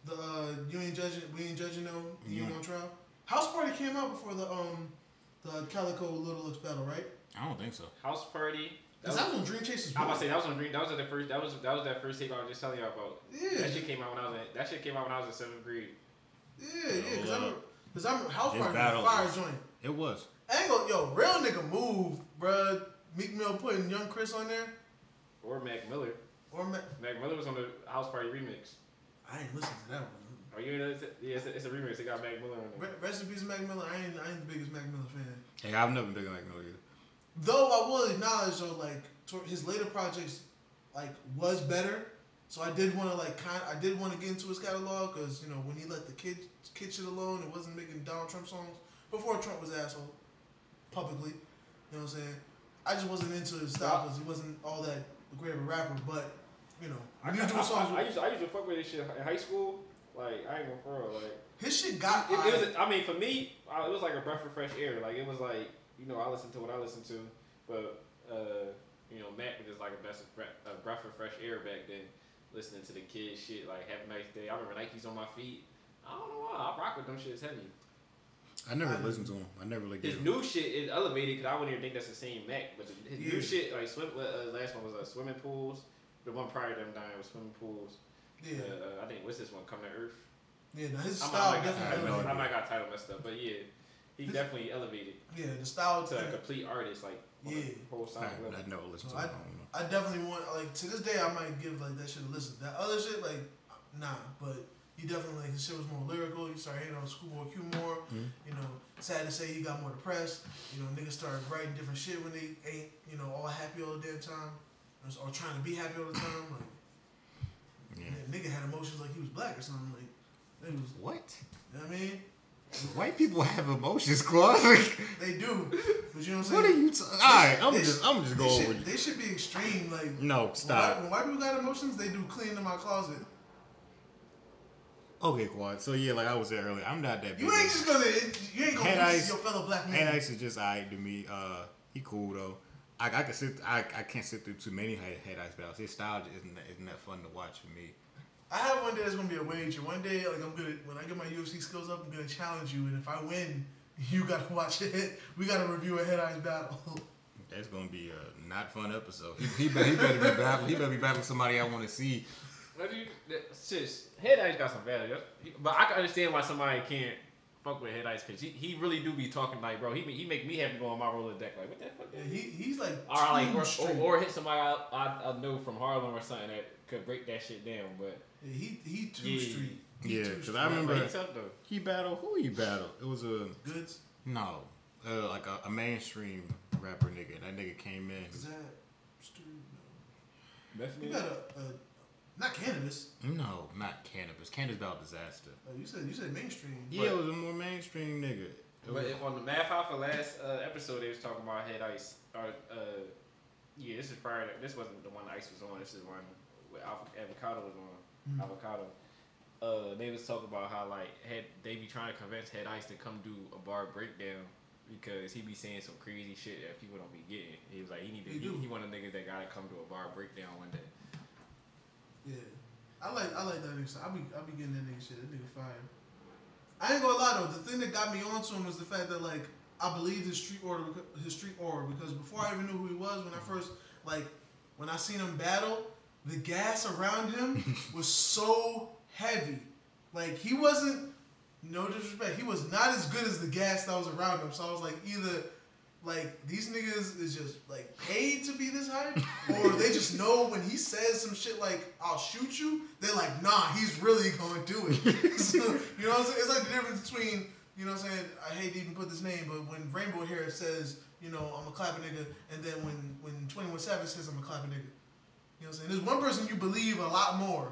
The uh, you ain't judging, we ain't judging no, you You ain't on trial. House Party came out before the um the Calicoe Little Looks battle, right? I don't think so. House Party. That Cause was, that was on Dream Chasers. I was one. about to say that was on Green. That was the first. That was that was that first tape I was just telling y'all about. Yeah, That shit came out when I was in. That shit came out when I was in seventh grade. yeah, yeah. Cause Hold I'm, up. cause I'm House His Party battle was a fire was- joint. It was. I ain't gonna, yo, real nigga move, bruh. Meek Mill putting Young Chris on there, Or Mac Miller. or Ma- Mac Miller was on the House Party remix. I ain't listen to that one. Are you in it? Yeah, it's a, it's a remix. It got Mac Miller on Re- it. Rest in peace, Mac Miller. I ain't, I ain't the biggest Mac Miller fan. Hey, I've never been like no either. Though I will acknowledge though, like tor- his later projects, like was better. So I did want to like kind, I did want to get into his catalog because you know when he let the kid kid shit alone, it wasn't making Donald Trump songs before Trump was asshole publicly. You know what I'm saying? I just wasn't into his style because he wasn't all that great of a rapper. But you know, I, when he I, songs, I, I, used to, I used to fuck with this shit in high school. Like I ain't gonna pro. Like his shit got. it, it was. A, I mean, for me, I, it was like a breath of fresh air. Like it was like you know I listened to what I listened to, but uh, you know Mac was just like a best of breath, a breath of fresh air back then. Listening to the kids shit like "Have a nice day." I remember Nikes on my feet. I don't know why I rock with them shits heavy. I never I- listened to him. I never like His him. new shit is elevated because I wouldn't even think that's the same Mac. But his Yeah. new shit, like swim, uh, last one was uh, swimming pools. The one prior to them dying was swimming pools. yeah, Uh, I think what's this one? Come to Earth. yeah. No, his I might- style I might got definitely. title- no I might got title messed up, but yeah, he His- definitely elevated Yeah, the style. to a complete artist, like Yeah. a whole I, sonic level. I never listened So to. I. I definitely want like to this day I might give like that shit a listen. That other shit like nah, but he definitely like his shit was more lyrical. He started hitting on Schoolboy Q more. Mhm. You know, sad to say he got more depressed. You know, niggas started writing different shit when they ain't you know all happy all the damn time, or, or trying to be happy all the time. Like Yeah. yeah, nigga had emotions like he was black or something. Like it was, What? you know what I mean? White people have emotions, Claude. They do, but you know what I'm saying? what are you? T- All right, I'm They just, sh- I'm just going should, with. they should be extreme. Like No, when white, stop. when white people got emotions, they do clean in my closet. Okay, Quad. So yeah, like I was saying earlier, I'm not that. You big ain't of- just gonna you ain't gonna Ice- your fellow black man. Head Ice is just alright to me. Uh, he cool though. I, I can sit. I, I can't sit through too many Head, head Ice battles. His style just isn't that, isn't that fun to watch for me. I have one day that's gonna be a wager. One day, like I'm gonna when I get my UFC skills up, I'm gonna challenge you, and if I win, you gotta watch it. We gotta review a head ice battle. That's gonna be a not fun episode. He, he, better, he better be battling. He better be battling somebody I want to see. What do you, sis, Head Ice got some value, but I can understand why somebody can't fuck with Head Ice because he, he really do be talking like, bro, he he make me have to go on my roller deck like, what the fuck? yeah, he he's like Or like, too or, straight. or, or hit somebody I, I, I know from Harlem or something that could break that shit down. But yeah, he he too Yeah. street. He Yeah, because. I remember- he tough though. He battled. Who he battled? It was a goods. no, uh, like a, a mainstream rapper nigga. That nigga came in. Is that street? No. You got a, a not Canibus. No, not Canibus. Canibus battle Dizaster. Uh, you said you said mainstream. Yeah, it was a more mainstream nigga. It But was- if on the Math Hoffa last uh, episode, they was talking about Head Ice. Or, uh, yeah, this is prior. To, this wasn't the one Ice was on. This is one with Avocado was on. Mhm. Avocado. Uh, they was talking about how like had they be trying to convince Head Ice to come do a bar breakdown because he be saying some crazy shit that people don't be getting. He was like he need to. He He, he, one of the niggas that gotta come to a bar breakdown one day. Yeah, I like I like that nigga. I be I be getting that nigga shit. That nigga fire. I ain't gonna lie though. The thing that got me onto him was the fact that like I believed his street order, his street aura, because before I even knew who he was, when I first like when I seen him battle, the gas around him was so heavy. Like he wasn't. No disrespect, he was not as good as the gas that was around him. So I was like, either like these niggas is just like paid to be this hype, or they just know when he says some shit like "I'll shoot you," they're like, "Nah, he's really gonna do it." So, you know, what I'm saying? it's like the difference between you know what I'm saying? I hate to even put this name, but when Rainbow Hair says, you know, I'm a clapping nigga, and then when when 21 Savage says I'm a clapping nigga, you know what I'm saying? There's one person you believe a lot more.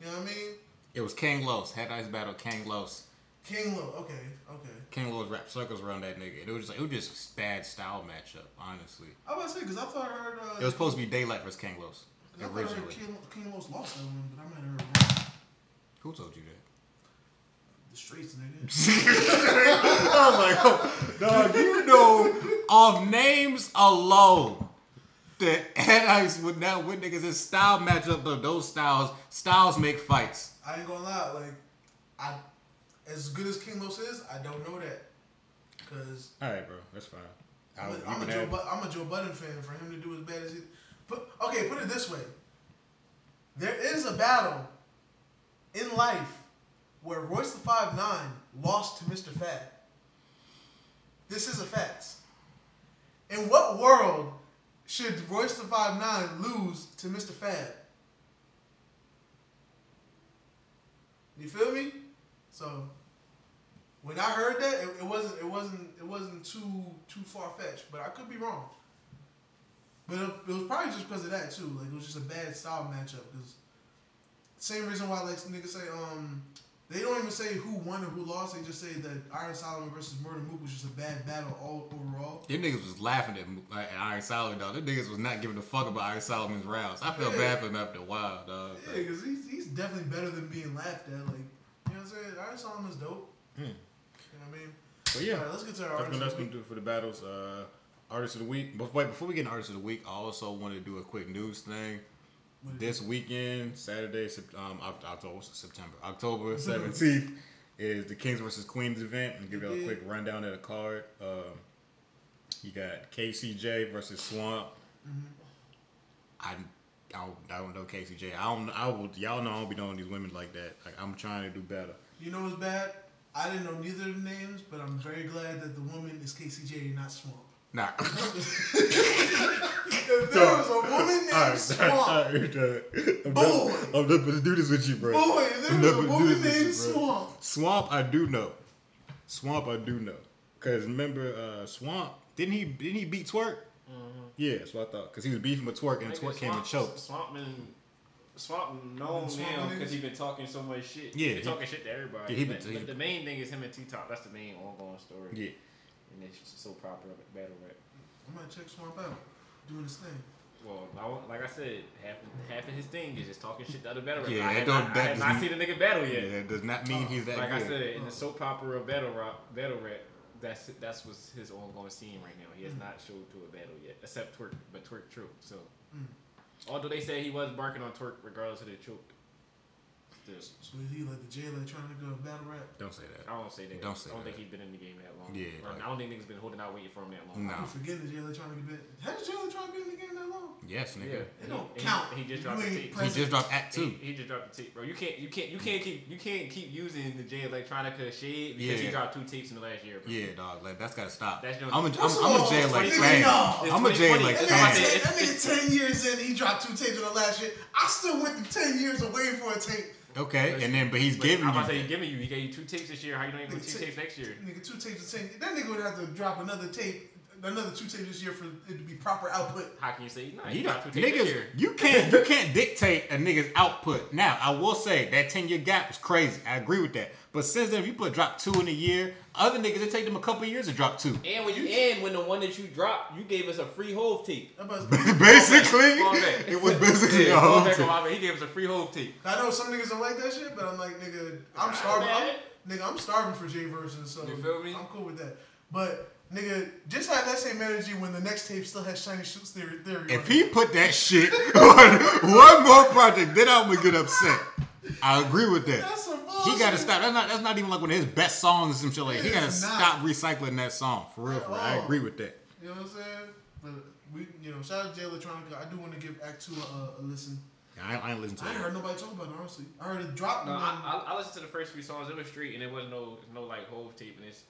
You know what I mean? It was King Los. Head Ice Battle, King Los. King Los. Okay, okay. King Los rap circles around that nigga. It was just like, it was just bad style matchup, honestly. I was about to say because I thought I heard. Uh, It was supposed to be Daylyt versus King Los 'cause I thought I heard originally. King, King Los lost that one, but I might have heard wrong. Who told you that? The streets, nigga. I was like, dog, you know, off names alone, that Head Ice would not win niggas. It's style matchup of those styles. Styles make fights. I ain't gonna lie, like, I, as good as King Los is, I don't know that. Cause All right, bro, that's fine. I'm a, I'm, a Joe, Bu- I'm a Joe Budden fan. For him to do as bad as he, put okay, put it this way. There is a battle in life where Royce the Five Nine lost to Mr. Fab. This is a fact. In what world should Royce the Five Nine lose to Mr. Fab? You feel me? So when I heard that, it, it wasn't it wasn't it wasn't too too far fetched, but I could be wrong. But it, it was probably just because of that too. Like it was just a bad style matchup. Cause same reason why like niggas say um they don't even say who won or who lost. They just say that Iron Solomon versus Murda Mook was just a bad battle all overall. Them niggas was laughing at, at Iron Solomon, dog. Them niggas was not giving a fuck about Iron Solomon's rounds. I felt Yeah. bad for him after a while, dog. Yeah, because he's, he's definitely better than being laughed at. Like you know I'm saying? Iron Solomon's dope. Hmm. You know what I mean? But yeah, right, let's get to our that's that's gonna do for the battles. Uh, artist of the week. But wait, before we get into artist of the week, I also want to do a quick news thing. This weekend, Saturday, um, October, September, October seventeenth, is the Kings versus Queens event. And give you a quick rundown of the card. Um, you got KCJ versus Swamp. I, I don't, I don't know KCJ. I don't. I will. Y'all know I don't be knowing these women like that. Like I'm trying to do better. You know what's bad? I didn't know neither of the names, but I'm very glad that the woman is KCJ and not Swamp. Nah. If there was a woman named Swamp, I'm Boy. not, I'm not gonna do this with you, bro. boy, I'm there was a woman named. Swamp, Swamp, I do know. Swamp, I do know. Cause remember, uh, Swamp didn't he didn't he beat Twork? Yeah, that's what I thought. Cause he was beefing with Twork and Nigga, Twork came and choked. Swamp been Swamp known Swamp now because he been talking so much shit. Yeah, he been he- talking shit to everybody. Yeah, he been- but, he- but the main thing is him and T Top. That's the main ongoing story. Yeah, and it's just so popular battle rap. I'm gonna check Swamp out, doing his thing. Well, like I said, half half of his thing is just talking shit to other battle rappers. Yeah, I have don't- not, that I have not n- seen a nigga battle yeah. yet. That does not mean he's that like I good. said, in the soap opera battle rap, battle rap, that's that's what's his ongoing scene right now. He has not showed to a battle yet, except Twork, but Twork choked. So, Mm. although they say he was barking on Twork, regardless of the choke, still, So is he like the Jay Electronica of battle rap? Don't say that. I don't say that. Don't say I don't that. think he's been in the game that long. Yeah, Or like- I don't think niggas been holding out waiting for him that long. No. I'm forgetting the Jay Electronica bit. Has Jay Electronica been in the game that long? Yes, Yeah, nigga. It He- don't he, count. He just dropped the tape. He just dropped Act He, Two. he just dropped the tape, bro. You can't, you can't, you can't keep, you can't keep using the Jay Electronica shade because he dropped two tapes in the last year. Bro. Yeah, dog. Like that's gotta stop. That's your- I'm a, I'm, First of I'm a all, Jay like nigga, fan. I'm a Jay like That It's fan. ten, that nigga ten years in, he dropped two tapes in the last year. I still went through ten years of waiting for a tape. Okay, and then but he's But giving I'm you. about to say he's giving you. He gave you two tapes this year. How you don't even two tapes next year? Nigga, two tapes of ten. That nigga would have to drop another tape, another two tapes this year for it to be proper output. How can you say no? You He know, dropped two tapes this niggas, year. you can't you can't dictate a nigga's output. Now, I will say that ten year gap is crazy. I agree with that. But since then, if you put drop two in a year, other niggas it take them a couple years to drop two. And when you and when the one that you dropped, you gave us a free Hove tape. Basically, it was basically Yeah, a fall whole back on thing. my bad. He gave us a free Hove tape. I know some niggas don't like that shit, but I'm like, nigga, I'm starving. I'm, nigga, I'm starving for J verses, so You feel me? I'm cool with that. But nigga, just have that same energy when the next tape still has Shiny Shoots Theory. theory If he put that shit on one more project, then I'm gonna get upset. I agree with that. that's some He bullshit. got to stop. That's not. That's not even like one of his best songs or some shit like. that. He got to stop recycling that song for real. For real. I agree with that. You know what I'm saying? But we, you know, shout out to Jay Electronica. I do want to give Act Two a, a listen. I, I ain't listen to I ain't heard nobody talk about it honestly. I heard it drop. No, I, I, I listened to the first few songs. It was street, and it wasn't no no like Hove tape, and it's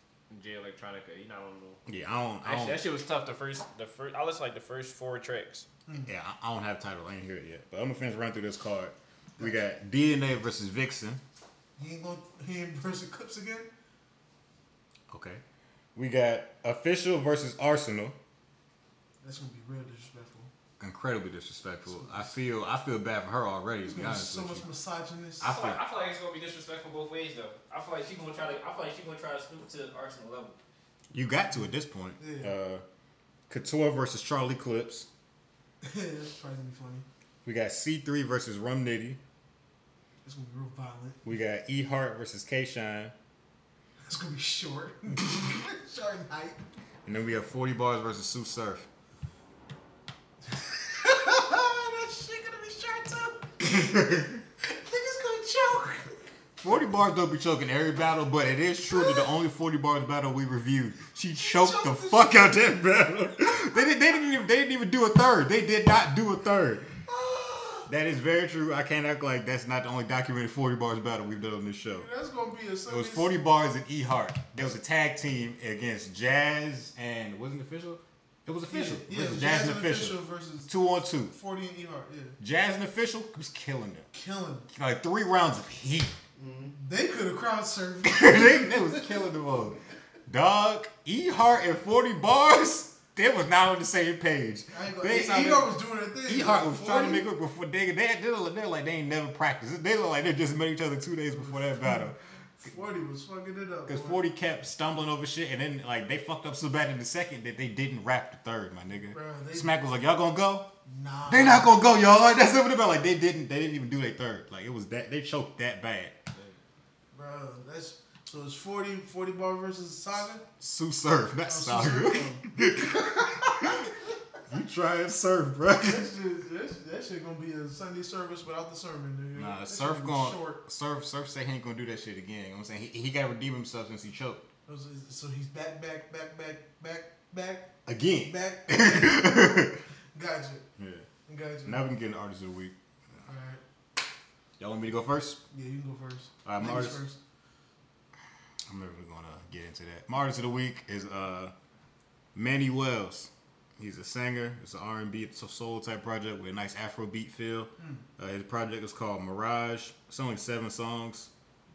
Jay Electronica. You know, I don't know. Yeah, I don't. I Actually, don't that shit was tough. The first, the first, I listened like the first four tracks. Hmm. Yeah, I I don't have title. I ain't hear it yet. But I'm gonna finish run through this card. We got DNA versus Vixen. He ain't going. He ain't versus Clips again. Okay. We got official versus Arsonal. That's gonna be real disrespectful. Incredibly disrespectful. I feel I feel bad for her already. To be honest so with much you. misogynist. I I feel, like, I feel like it's gonna be disrespectful both ways though. I feel like she's gonna try to. I feel like she's gonna try to scoop to Arsonal level. You got to at this point. Yeah. Uh, Couture versus Charlie Clips. That's probably gonna be funny. We got C3 versus Rum Nitty. It's gonna be real violent. We got E Hart versus K Shine. It's gonna be short. short in height. And then we have 40 Bars versus Sue Surf. that shit gonna be short too. Niggas gonna choke. 40 bars don't be choking every battle, but it is true that the only 40 bars battle we reviewed, she choked the Choked the fuck out that battle. They, did, they didn't even they didn't even do a third. They did not do a third. That is very true. I can't act like that's not the only documented 40 bars battle we've done on this show. That's gonna be a. It was 40 bars and E Hart. There was a tag team against Jazz and wasn't it official? It was official. Yeah, yeah Jazz and Jasmine official. versus Two on two. 40 and E-Hart. Yeah, Jazz and official was killing them. killing. Like three rounds of heat. Mm-hmm. They could have crowd surfed. they, they was killing them all. Dog, E Hart and 40 bars, they was not on the same page. They E sounded- Hart was doing her thing. E Hart was 40? trying to make up before they they they look, they look like they ain't never practiced. They look like they just met each other two days before that battle. 40 was fucking it up. Because. 40 kept stumbling over shit, and then like they fucked up so bad in the second that they didn't rap the third, my nigga. Smack was like, y'all gonna go? Nah. They not gonna go, y'all. Like that's what about. Like they didn't they didn't even do their third. Like it was that they choked that bad. Bro, that's so it's 40, 40 bar versus Saga. Sue Surf, Oh, that's so- saga. You try and surf, bro. That shit, that, shit- that shit gonna be a Sunday service without the sermon, nigga. Nah, That Surf going. Surf Surf say he ain't gonna do that shit again. You know what I'm saying? He, he gotta redeem himself since he choked. Oh, so- So he's back, back, back, back, back, back, Again. back. gotcha, Yeah. gotcha. Now we can get an artist of the week. All right, Y'all want me to go first? yeah, you can go first. All right, my Ladies artist, first. I'm never gonna get into that. My artist of the week is uh Manny Wells. He's a singer. It's an R&B, it's a soul type project with a nice Afro beat feel. Uh, his project is called Mirage. It's only seven songs.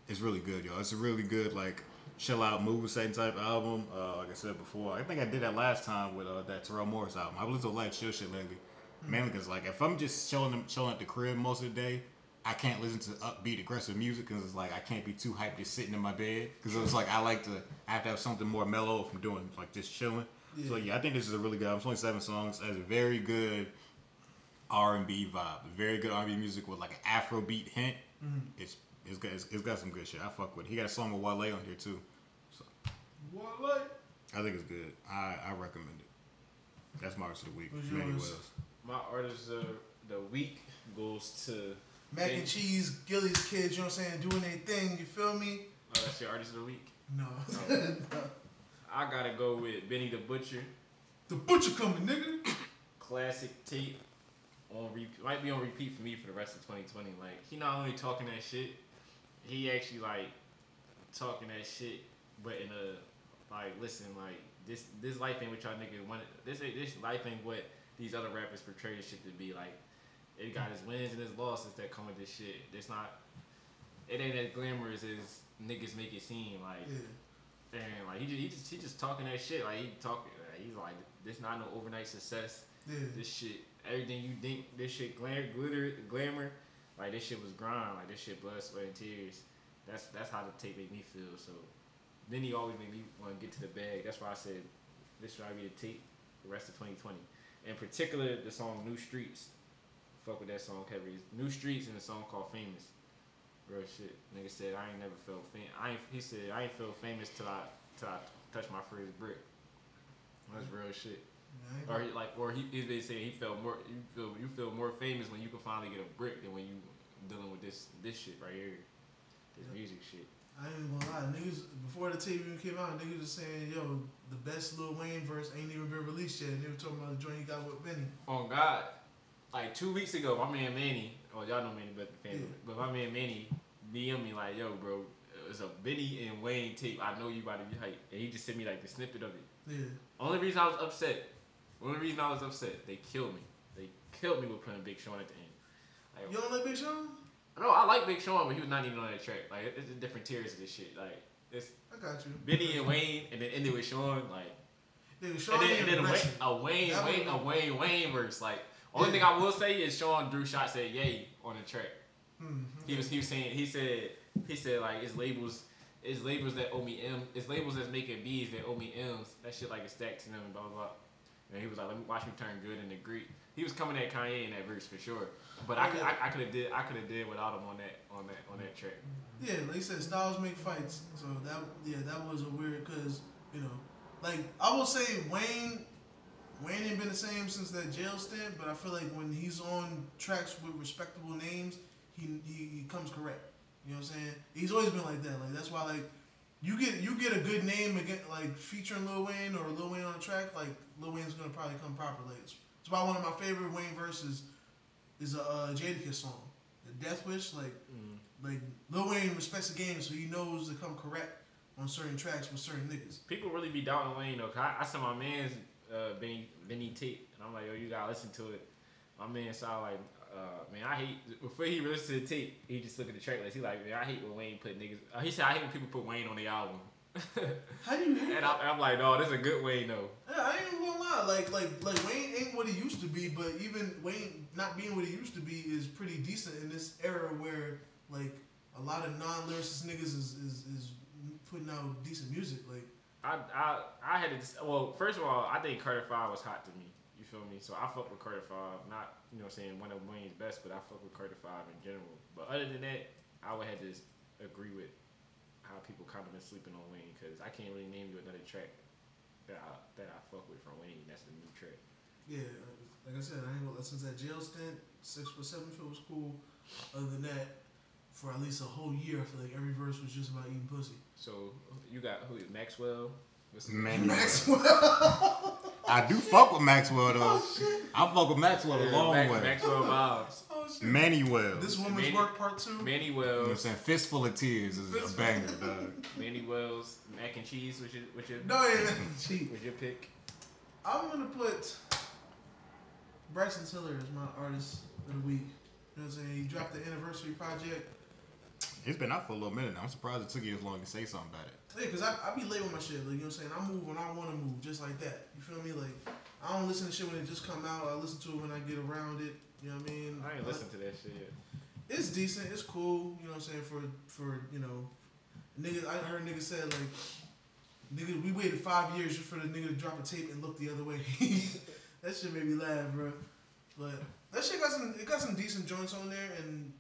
It's really good, y'all. It's a really good like chill out movie setting type album. Uh, like I said before, I think I did that last time with uh, that Terrell Morris album. I've listened to a lot of chill shit lately, mainly because like if I'm just chilling chilling at the crib most of the day, I can't listen to upbeat aggressive music because it's like I can't be too hyped just sitting in my bed because it's like I like to I have to have something more mellow if I'm doing like just chilling. So Yeah. yeah, I think this is a really good. album. It's only seven songs. It has a very good R and B vibe. Very good R and B music with like an Afro beat hint. Mm-hmm. It's it's got it's, it's got some good shit. I fuck with. it. He got a song with Wale on here too. So What? What? I think it's good. I I recommend it. That's my artist of the week. Who's yours? Wells. My artist of the week goes to. Mac and cheese, Gilly's kids. You know what I'm saying? Doing their thing. You feel me? Oh, that's your artist of the week. No. I gotta go with Benny the Butcher. the butcher coming, nigga. Classic tape on repeat. Might be on repeat for me for the rest of 2020. Like he not only talking that shit, he actually like talking that shit, but in a like listen like this this life ain't what y'all niggas want. This this life ain't what these other rappers portray this shit to be. Like it got his wins and his losses that come with this shit. It's not. It ain't as glamorous as niggas make it seem. Like Yeah. and like he just, he just he just talking that shit. Like he talking. Like, he's like this not no overnight success. Yeah. This shit, everything you think this shit glam, glitter, glamour, like this shit was grind. Like this shit blood, sweat, and tears. That's that's how the tape made me feel. So then he always made me want to get to the bag. That's why I said this should be the tape the rest of 2020. In particular, the song New Streets. Fuck with that song, Kevin. New Streets and a song called Famous. Real shit. Nigga said I ain't never felt fam- I ain't, he said I ain't feel famous till I till I touch my first brick. That's real shit. Or he, like, or he, he they say he felt more. You feel you feel more famous when you can finally get a brick than when you dealing with this this shit right here, this music shit. I ain't gonna lie, niggas before the tape even came out, niggas was saying, yo, the best Lil Wayne verse ain't even been released yet. And they were talking about the joint he got with Benny. On God, like two weeks ago, my man Manny, oh y'all know Manny better than family, but my man Manny DM me like, yo, bro, it's a Benny and Wayne tape. I know you about to be hyped, and he just sent me like the snippet of it. Yeah. Only reason I was upset, only reason I was upset, they killed me. They killed me with putting Big Sean at the end. Like, You don't like Big Sean? No, I like Big Sean, but he was not even on that track. Like, it's different tiers of this shit. Like, It's I got you. Benny and Wayne, and then ended with Sean. Like, Nigga, Sean and then, and then a Wayne, a Wayne, Wayne, a Wayne, Wayne verse. Like, only thing I will say is Sean drew Shot said Ye on the track. Hmm, He was he was saying he said he said like it's labels it's labels that owe me M it's labels that's making B's that owe me M's. That shit like is stacked to them and blah blah blah. And he was like, Let me watch me turn good in the Greek. He was coming at Kanye in that verse for sure. But I could I, I could have did I could have did without him on that on that on that track. Yeah, like you said, styles make fights. So that yeah, that was a weird because you know, like I will say Wayne, Wayne ain't been the same since that jail stint. But I feel like when he's on tracks with respectable names, he he, he comes correct. You know what I'm saying? He's always been like that. Like that's why like you get you get a good name again like featuring Lil Wayne or Lil Wayne on a track, like Lil Wayne's gonna probably come proper. Like it's, it's why one of my favorite Wayne verses is a uh, Jadakiss song, the Death Wish. Like like Lil Wayne respects the game, so he knows to come correct on certain tracks with certain niggas. People really be doubting Wayne though. I, I saw my man's uh, Benny Benny Tate, and I'm like, yo, you gotta listen to it. My man saw like, uh, man, I hate before he listened to the tape, he just looked at the track list. He like, man, I hate when Wayne put niggas. Uh, he said I hate when people put Wayne on the album. How do you hate and? I, I'm like, no, this is a good Wayne though. Yeah, I ain't gonna lie. Like, like, like Wayne ain't what he used to be, but even Wayne not being what he used to be is pretty decent in this era where like a lot of non-lyricist niggas is, is, is putting out decent music. Like, I, I I had to well first of all I think Carter Five was hot to me. You feel me? So I fuck with Carter Five. Not you know saying one of Wayne's best but I fuck with Carter Five in general. But other than that I would have to agree with how people kind of been sleeping on Wayne because I can't really name you another track that I that I fuck with from Wayne. That's the new track. Yeah, like I said, I ain't gonna since that jail stint, six for seven feel was cool. Other than that, for at least a whole year, I feel like every verse was just about eating pussy. so you got who Maxwell What's his Man, Maxwell. I do fuck with Maxwell though. oh shit. I fuck with Maxwell a long Max- way. Maxwell vibes Oh shit. Manuel. This woman's Manny- work part two. Manny you know I'm saying? Fistful of Tears is a banger, dog. Manny Wells mac and cheese which your which your No, yeah, cheap. which your pick I'm gonna put Bryson Tiller as my artist of the week. You know what I'm saying? He dropped the anniversary project. It's been out for a little minute now. I'm surprised it took you as long to say something about it. Yeah, cause I, I be late with my shit. Like you know what I'm saying? I move when I want to move, just like that. You feel me? Like I don't listen to shit when it just come out. I listen to it when I get around it. You know what I mean? I ain't listen to that shit yet. It's decent. It's cool. You know what I'm saying? For for you know, niggas. I heard niggas say like, nigga, we waited five years just for the nigga to drop a tape and look the other way. that shit made me laugh, bro. But that shit got some. It got some decent joints on there, and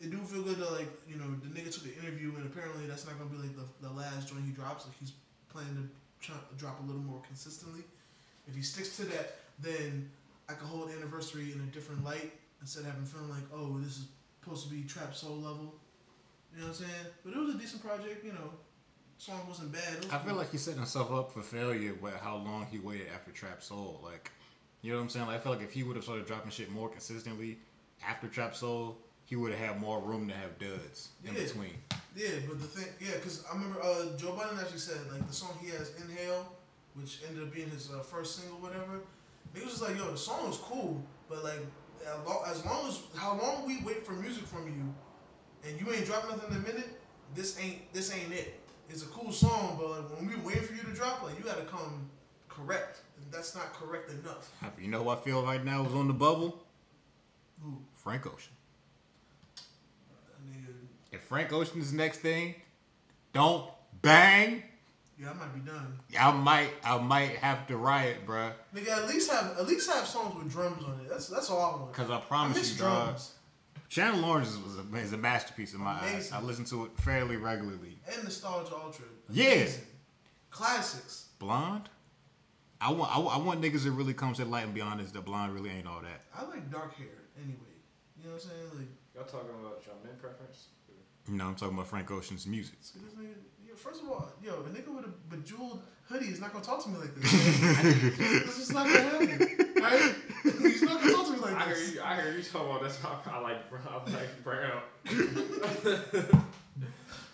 it do feel good that like you know the nigga took an interview, and apparently that's not gonna be like the, the last joint he drops. Like he's planning to try, drop a little more consistently. If he sticks to that, then I can hold anniversary in a different light instead of having feeling like, oh, this is supposed to be trap soul level. You know what I'm saying? But it was a decent project. You know, song wasn't bad. Was I feel like he set himself up for failure with how long he waited after Trap Soul. Like, you know what I'm saying? Like, I feel like if he would have started dropping shit more consistently after Trap Soul, he would have had more room to have duds in Yeah. between. Yeah, but the thing, yeah, because I remember uh, Joe Budden actually said like the song he has, "Inhale," which ended up being his uh, first single, whatever. He was just like, "Yo, the song was cool, but like, as long as, how long we wait for music from you, and you ain't dropping nothing in a minute, this ain't this ain't it. It's a cool song, but like when we waiting for you to drop, like you gotta come correct, and that's not correct enough. You know who I feel right now is on the bubble? Who? Frank Ocean. That nigga, If Frank Ocean's next thing don't bang, yeah, I might be done. I might I might have to riot, bruh. Nigga, at least have at least have songs with drums on it. That's that's all I want. Cause I I promise miss you, drums. Channel Orange is, was a, is a masterpiece in my eyes. I listen to it fairly regularly. and Nostalgia Ultra. Yeah. Classics. Blonde. I want I, want- I want niggas that really come to light and be honest that blonde really ain't all that. I like dark hair anyway. You know what I'm saying? Like, Y'all talking about your men preference? You know I'm talking about Frank Ocean's music. see this nigga. Yo, first of all, yo, a nigga with a bejeweled hoodie is not gonna talk to me like this. man. this is not gonna happen. Right? He's not gonna talk to me like I heard this. you. I heard you talking about that's why I like brown. I like brown.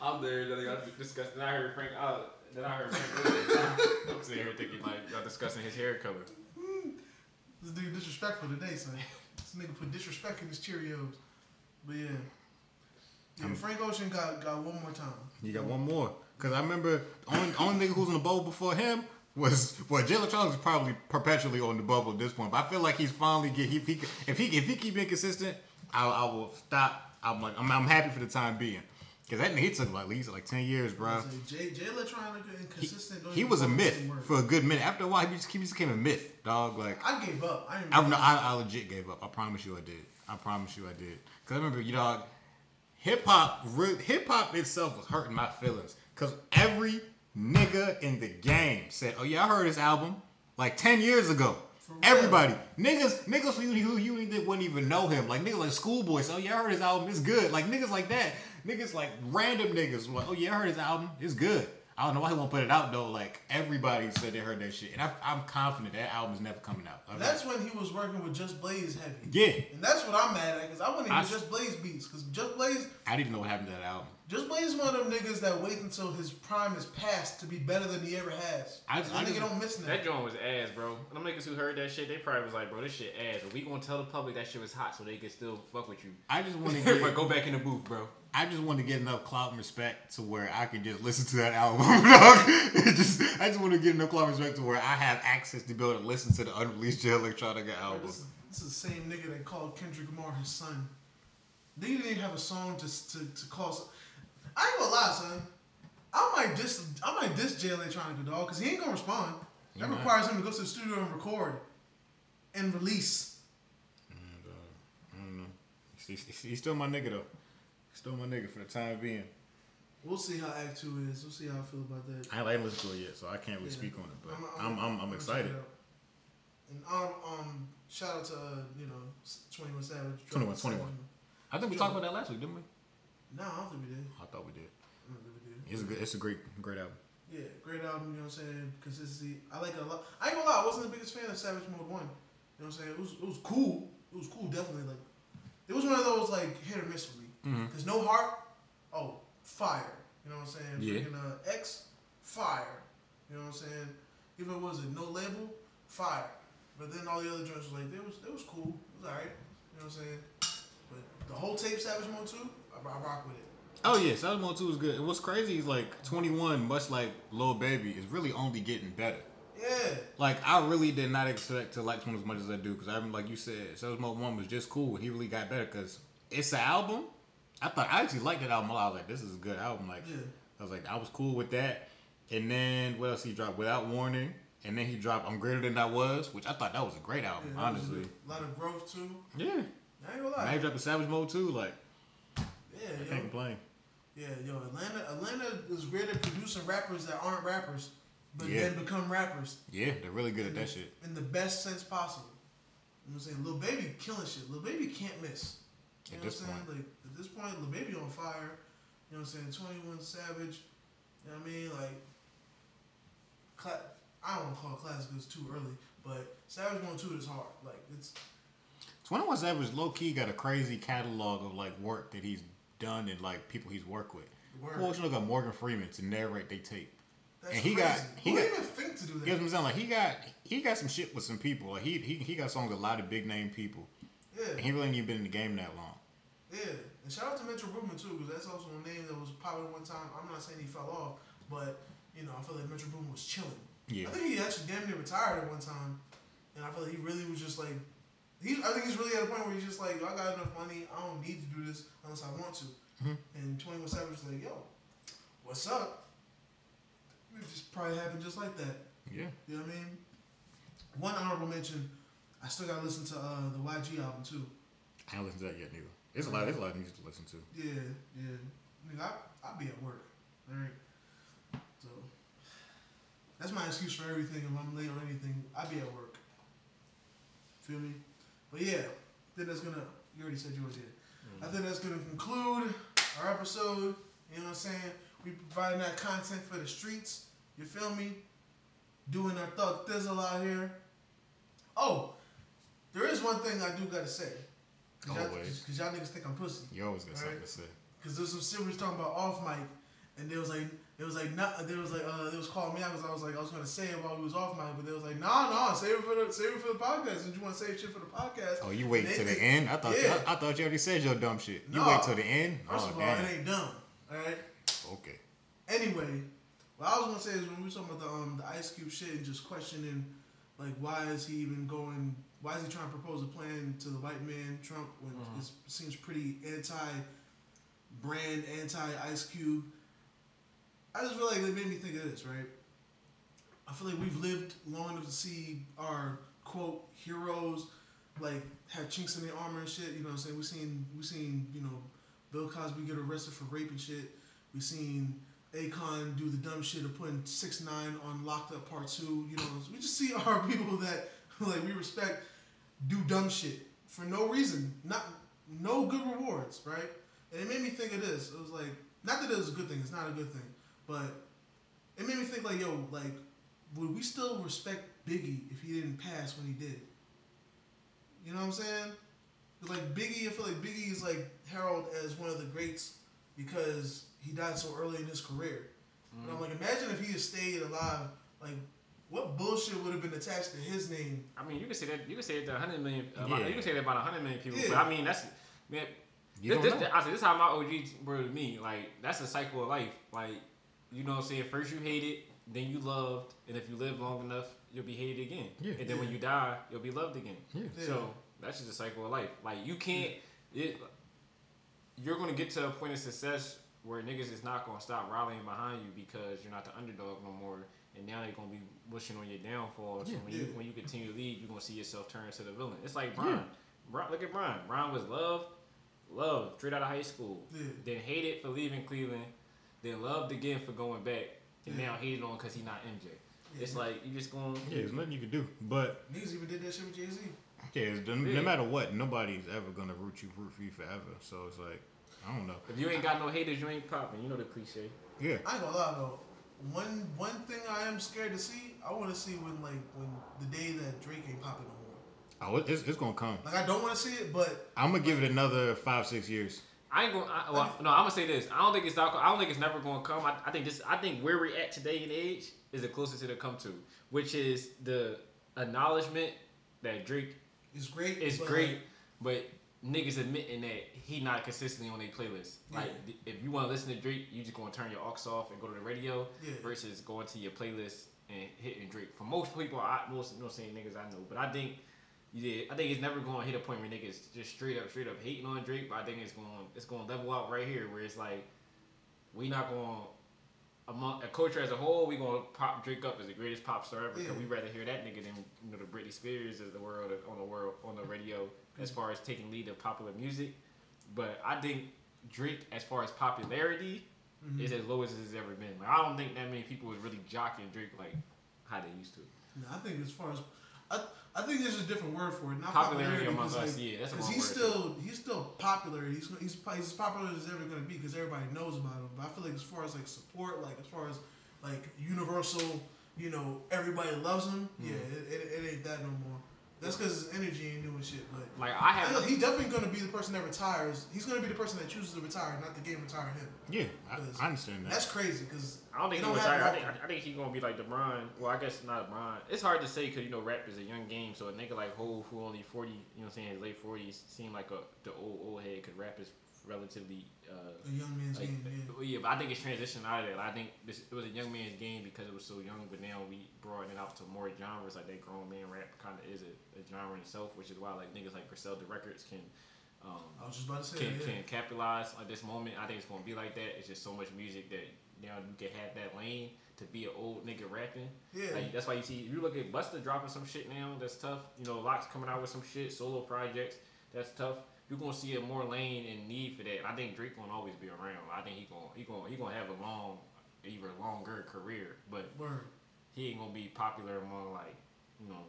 I'm there. Then I got discussing. I heard Frank. Uh, then I heard Frank. I'm sitting here thinking like y'all discussing his hair color. This nigga disrespectful today, son. This nigga put disrespect in his Cheerios. But yeah. Frank Ocean got got one more time. You got one more. Because I remember the only only nigga who was on the bubble before him was well, Jay Electronica is probably perpetually on the bubble at this point. But I feel like he's finally get he, he if he if he keep being consistent, I, I will stop. I'm like I'm, I'm happy for the time being. Cause that nigga he took like at least like ten years, bro. Jay, Jay Electronica and He, he was a myth for a good minute. After a while, he just, he just became a myth, dog. Like I gave up. I didn't. I, no, I, I legit gave up. I promise you I did. I promise you I did. Cause I remember, you know, hip hop, hip hop itself was hurting my feelings. Cause every nigga in the game said, "Oh yeah, I heard this album like ten years ago." Everybody, niggas, niggas who you, who you wouldn't even know him, like niggas like Schoolboy. So, oh yeah, I heard his album, it's good. Like niggas like that, niggas like random niggas. Like, oh yeah, I heard his album, it's good. I don't know why he won't put it out though. Like everybody said they heard that shit, and I, I'm confident that album is never coming out. I That's when he was working with Just Blaze heavy. yeah, And that's what I'm mad at because I wouldn't even Just Blaze beats because Just Blaze, I didn't know what happened to that album. Just Blaze is one of them niggas that wait until his prime is past to be better than he ever has. I- that I nigga just- don't miss That nothing. joint was ass, bro. Them niggas who heard that shit, they probably was like, bro, this shit ass. But we gonna tell the public that shit was hot so they can still fuck with you. I just want to but go back in the booth, bro. I just want to get enough clout and respect to where I can just listen to that album. Just, I just want to get enough clout and respect to where I have access to be able to listen to the unreleased Jay Electronica album. This, is, this is the same nigga that called Kendrick Lamar his son. They didn't even have a song to, to, to call. I ain't gonna lie, son. I might diss I might diss Jay Electronica dog because he ain't gonna respond. That requires him to go to the studio and record and release. And, uh, I don't know. He's, he's, he's still my nigga though. Still my nigga for the time being. We'll see how Act Two is. We'll see how I feel about that. I ain't listened to it yet, so I can't really Yeah. speak on it. But I'm- I'm, I'm- I'm, excited. check it out. And um, um, shout out to uh, you know Twenty One Savage. 21, 21. I think we talked about that last week, didn't we? No, I don't think we did. I thought we did. I don't think we did. It's a good, it's a great, great album. Yeah, great album, you know what I'm saying? Consistency. I like it a lot. I ain't gonna lie, I wasn't the biggest fan of Savage Mode 1. You know what I'm saying? It was it was cool. It was cool, definitely. Like it was one of those like hit or miss for me. Mhm. There's no heart, oh, fire. You know what I'm saying? Yeah. Freaking uh X, fire. You know what I'm saying? Even if it was it no label, fire. But then all the other joints was like, it was it was cool. It was alright. You know what I'm saying? But the whole tape Savage Mode 2, I, I rock with it. Oh yeah, Savage Mode Two is good. And what's crazy is like Twenty One, much like Lil Baby, is really only getting better. Yeah. Like I really did not expect to like Twenty as much as I do because I'm like you said, Savage Mode One was just cool. and He really got better because it's an album. I thought I actually liked that album a lot. I was like, this is a good album. Like Yeah. I was like, I was cool with that. And then what else he dropped? Without Warning. And then he dropped I'm Greater Than I Was, which I thought that was a great album, yeah honestly. A lot of growth too. Yeah. I ain't gonna lie. Now he dropped the Savage Mode too. Like Yeah, I yo. can't complain. Yeah, yo, Atlanta Atlanta is great at producing rappers that aren't rappers, but Yeah. then become rappers Yeah, they're really good at that shit. in the best sense possible. You know what I'm saying? Lil Baby killing shit. Lil Baby can't miss. You At know this what I'm saying? Like at this point, Lil Baby on fire. You know what I'm saying? Twenty One Savage. You know what I mean? Like, cla- I don't want to call it classic 'cause it's too early, but Savage One Two is hard. Like it's 21 Savage low key got a crazy catalog of like work that he's done and like people he's worked with. Word. Well, you look at Morgan Freeman to narrate they tape. that's and he crazy. got- he Who got- even think to do that? You know what Like he got he got some shit with some people. Like he he, he got songs with a lot of big name people. Yeah. And he really ain't even been in the game that long. Yeah, and shout out to Metro Boomin too, because that's also a name that was popular one time. I'm not saying he fell off, but you know, I feel like Metro Boomin was chilling. Yeah. I think he actually damn near retired at one time, and I feel like he really was just like, he. I think he's really at a point where he's just like, I got enough money, I don't need to do this unless I want to. Mhm. And Twenty One Savage was like, yo, what's up? It just probably happened just like that. Yeah. You know what I mean? One honorable mention, I still gotta listen to uh, the YG album too. I haven't listened to that yet neither. There's a lot there's a lot of music to listen to. Yeah, yeah. Nigga, I, I'll be at work. Alright? So, that's my excuse for everything. If I'm late on anything, I'll be at work. Feel me? But yeah, I think that's gonna, you already said you yours did. Mm-hmm. I think that's gonna conclude our episode. You know what I'm saying? We providing that content for the streets. You feel me? Doing our thug thizzle out here. Oh, there is one thing I do gotta say. Cause y'all, Always. cause y'all niggas think I'm pussy. You always got something to say. Cause there's some shit we was talking about off mic, and there was like, it was like not, there was like, uh, they was calling me out because I was like, I was gonna say it while we was off mic, but they was like, nah, nah, save it for the, save it for the podcast. Did you want to save shit for the podcast? Oh, you wait till the end? I thought yeah. I, I thall you already said your dumb shit. You wait till the end? First oh of all, damn. it ain't dumb. All right. Okay. Anyway, what I was gonna say is when we were talking about the um the Ice Cube shit and just questioning like why is he even going why is he trying to propose a plan to the white man Trump when Mhm. it seems pretty anti brand, anti Ice Cube. I just feel like it made me think of this, right? I feel like we've lived long enough to see our quote heroes like have chinks in their armor and shit. You know what I'm saying? We've seen we seen you know Bill Cosby get arrested for rape and shit. We seen Akon do the dumb shit of putting six nine on Locked Up Part Two. You know, we just see our people that like we respect do dumb shit for no reason, not no good rewards, right? And it made me think of this. It was like not that it was a good thing. It's not a good thing, but it made me think like, yo, like would we still respect Biggie if he didn't pass when he did? You know what I'm saying? Like Biggie, I feel like Biggie is like heralded as one of the greats because he died so early in his career. And I'm mm-hmm. like, imagine if he had stayed alive. Like, what bullshit would have been attached to his name? I mean, you can say that. You can say it to 100 million. About, Yeah. You can say that about 100 million people. Yeah. But I mean, that's man. You this, don't this, know. I said, this is how my OG were to me. Like that's a cycle of life. Like you know, what I'm saying first you hate it, then you loved, and if you live long enough, you'll be hated again. Yeah. And then when you die, you'll be loved again. Yeah. Yeah. So that's just a cycle of life. Like you can't. It. You're gonna get to a point of success where niggas is not gonna stop rallying behind you because you're not the underdog no more, and now they're gonna be wishing on your downfall. So Yeah. when you when you continue to lead, you're gonna see yourself turn to the villain. It's like Brian. Brian look at Brian. Brian was loved, loved straight out of high school. Yeah. Then hated for leaving Cleveland. Then loved again for going back. And Yeah. now hated on because he not MJ. It's like you just going. Yeah, there's nothing you can do. But Niggas even did that shit with Jay Z. yeah, it's, no, Yeah. no matter what, nobody's ever gonna root you root for you forever. So it's like I don't know. If you ain't got no haters, you ain't popping. You know the cliche. Yeah. I ain't gonna lie though. One one thing I am scared to see, I want to see when like when the day that Drake ain't popping no more. Oh, it's, it's gonna come. Like I don't want to see it, but I'm gonna give it another five, six years. I ain't going. to Well, no, I'm gonna say this. I don't think it's not. I don't think it's never going to come. I, I think this. I think where we're at today in age is the closest it'll come to, which is the acknowledgement that Drake is great. is but, great, but niggas admitting that he not consistently on their playlist. Like if you want to listen to Drake, you just gonna turn your aux off and go to the radio Yeah. versus going to your playlist and hitting Drake. For most people, I most you know saying niggas I know, but I think yeah, I think it's never gonna hit a point where niggas just straight up straight up hating on Drake. But I think it's going it's gonna level out right here where it's like we not going. Among a culture as a whole, we gonna pop Drake up as the greatest pop star ever. Yeah. we rather hear that nigga than you know the Britney Spears of the world on the world on the radio as far as taking lead of popular music. But I think Drake, as far as popularity, Mhm. is as low as it's ever been. Like I don't think that many people is really jocking Drake like how they used to. No, I think as far as I, I think there's a different word for it. Not Popularity popularity, among 'cause, us, like, yeah, that's a Because wrong he's word, still he's still popular. He's he's he's as popular as ever gonna be because everybody knows about him. But I feel like as far as like support, like as far as like universal, you know, everybody loves him. Yeah, Mm-hmm. it, it, it ain't that no more. That's because his energy ain't doing shit. But Like I I know have, he's definitely gonna be the person that retires. He's gonna be the person that chooses to retire, not the game retire him. Yeah, I, I understand that. That's crazy because I don't think he don't retire. I think. I think he's gonna be like LeBron. Well, I guess not LeBron. It's hard to say because you know rap is a young game. So a nigga like Hov, who only forty, you know, what I'm saying his late forties, seem like a the old old head because rap is relatively. Uh, a young man's Like, game. Yeah. yeah, but I think it's transitioned out of that. I think this, it was a young man's game because it was so young, but now we broaden it out to more genres. Like that grown man rap kind of is a, a genre in itself, which is why like niggas like Griselda Records can um, I was just about to say can. Yeah. can capitalize on this moment. I think it's gonna be like that. It's just so much music that now you can have that lane to be an old nigga rapping. Yeah. Like that's why you see if you look at Busta dropping some shit now, that's tough. You know, Lox coming out with some shit, solo projects, that's tough. You're gonna see a more lane and need for that. I think Drake gonna always be around. I think he gonna he gonna he gonna have a long, even longer career, but Word. he ain't gonna be popular among like, you know,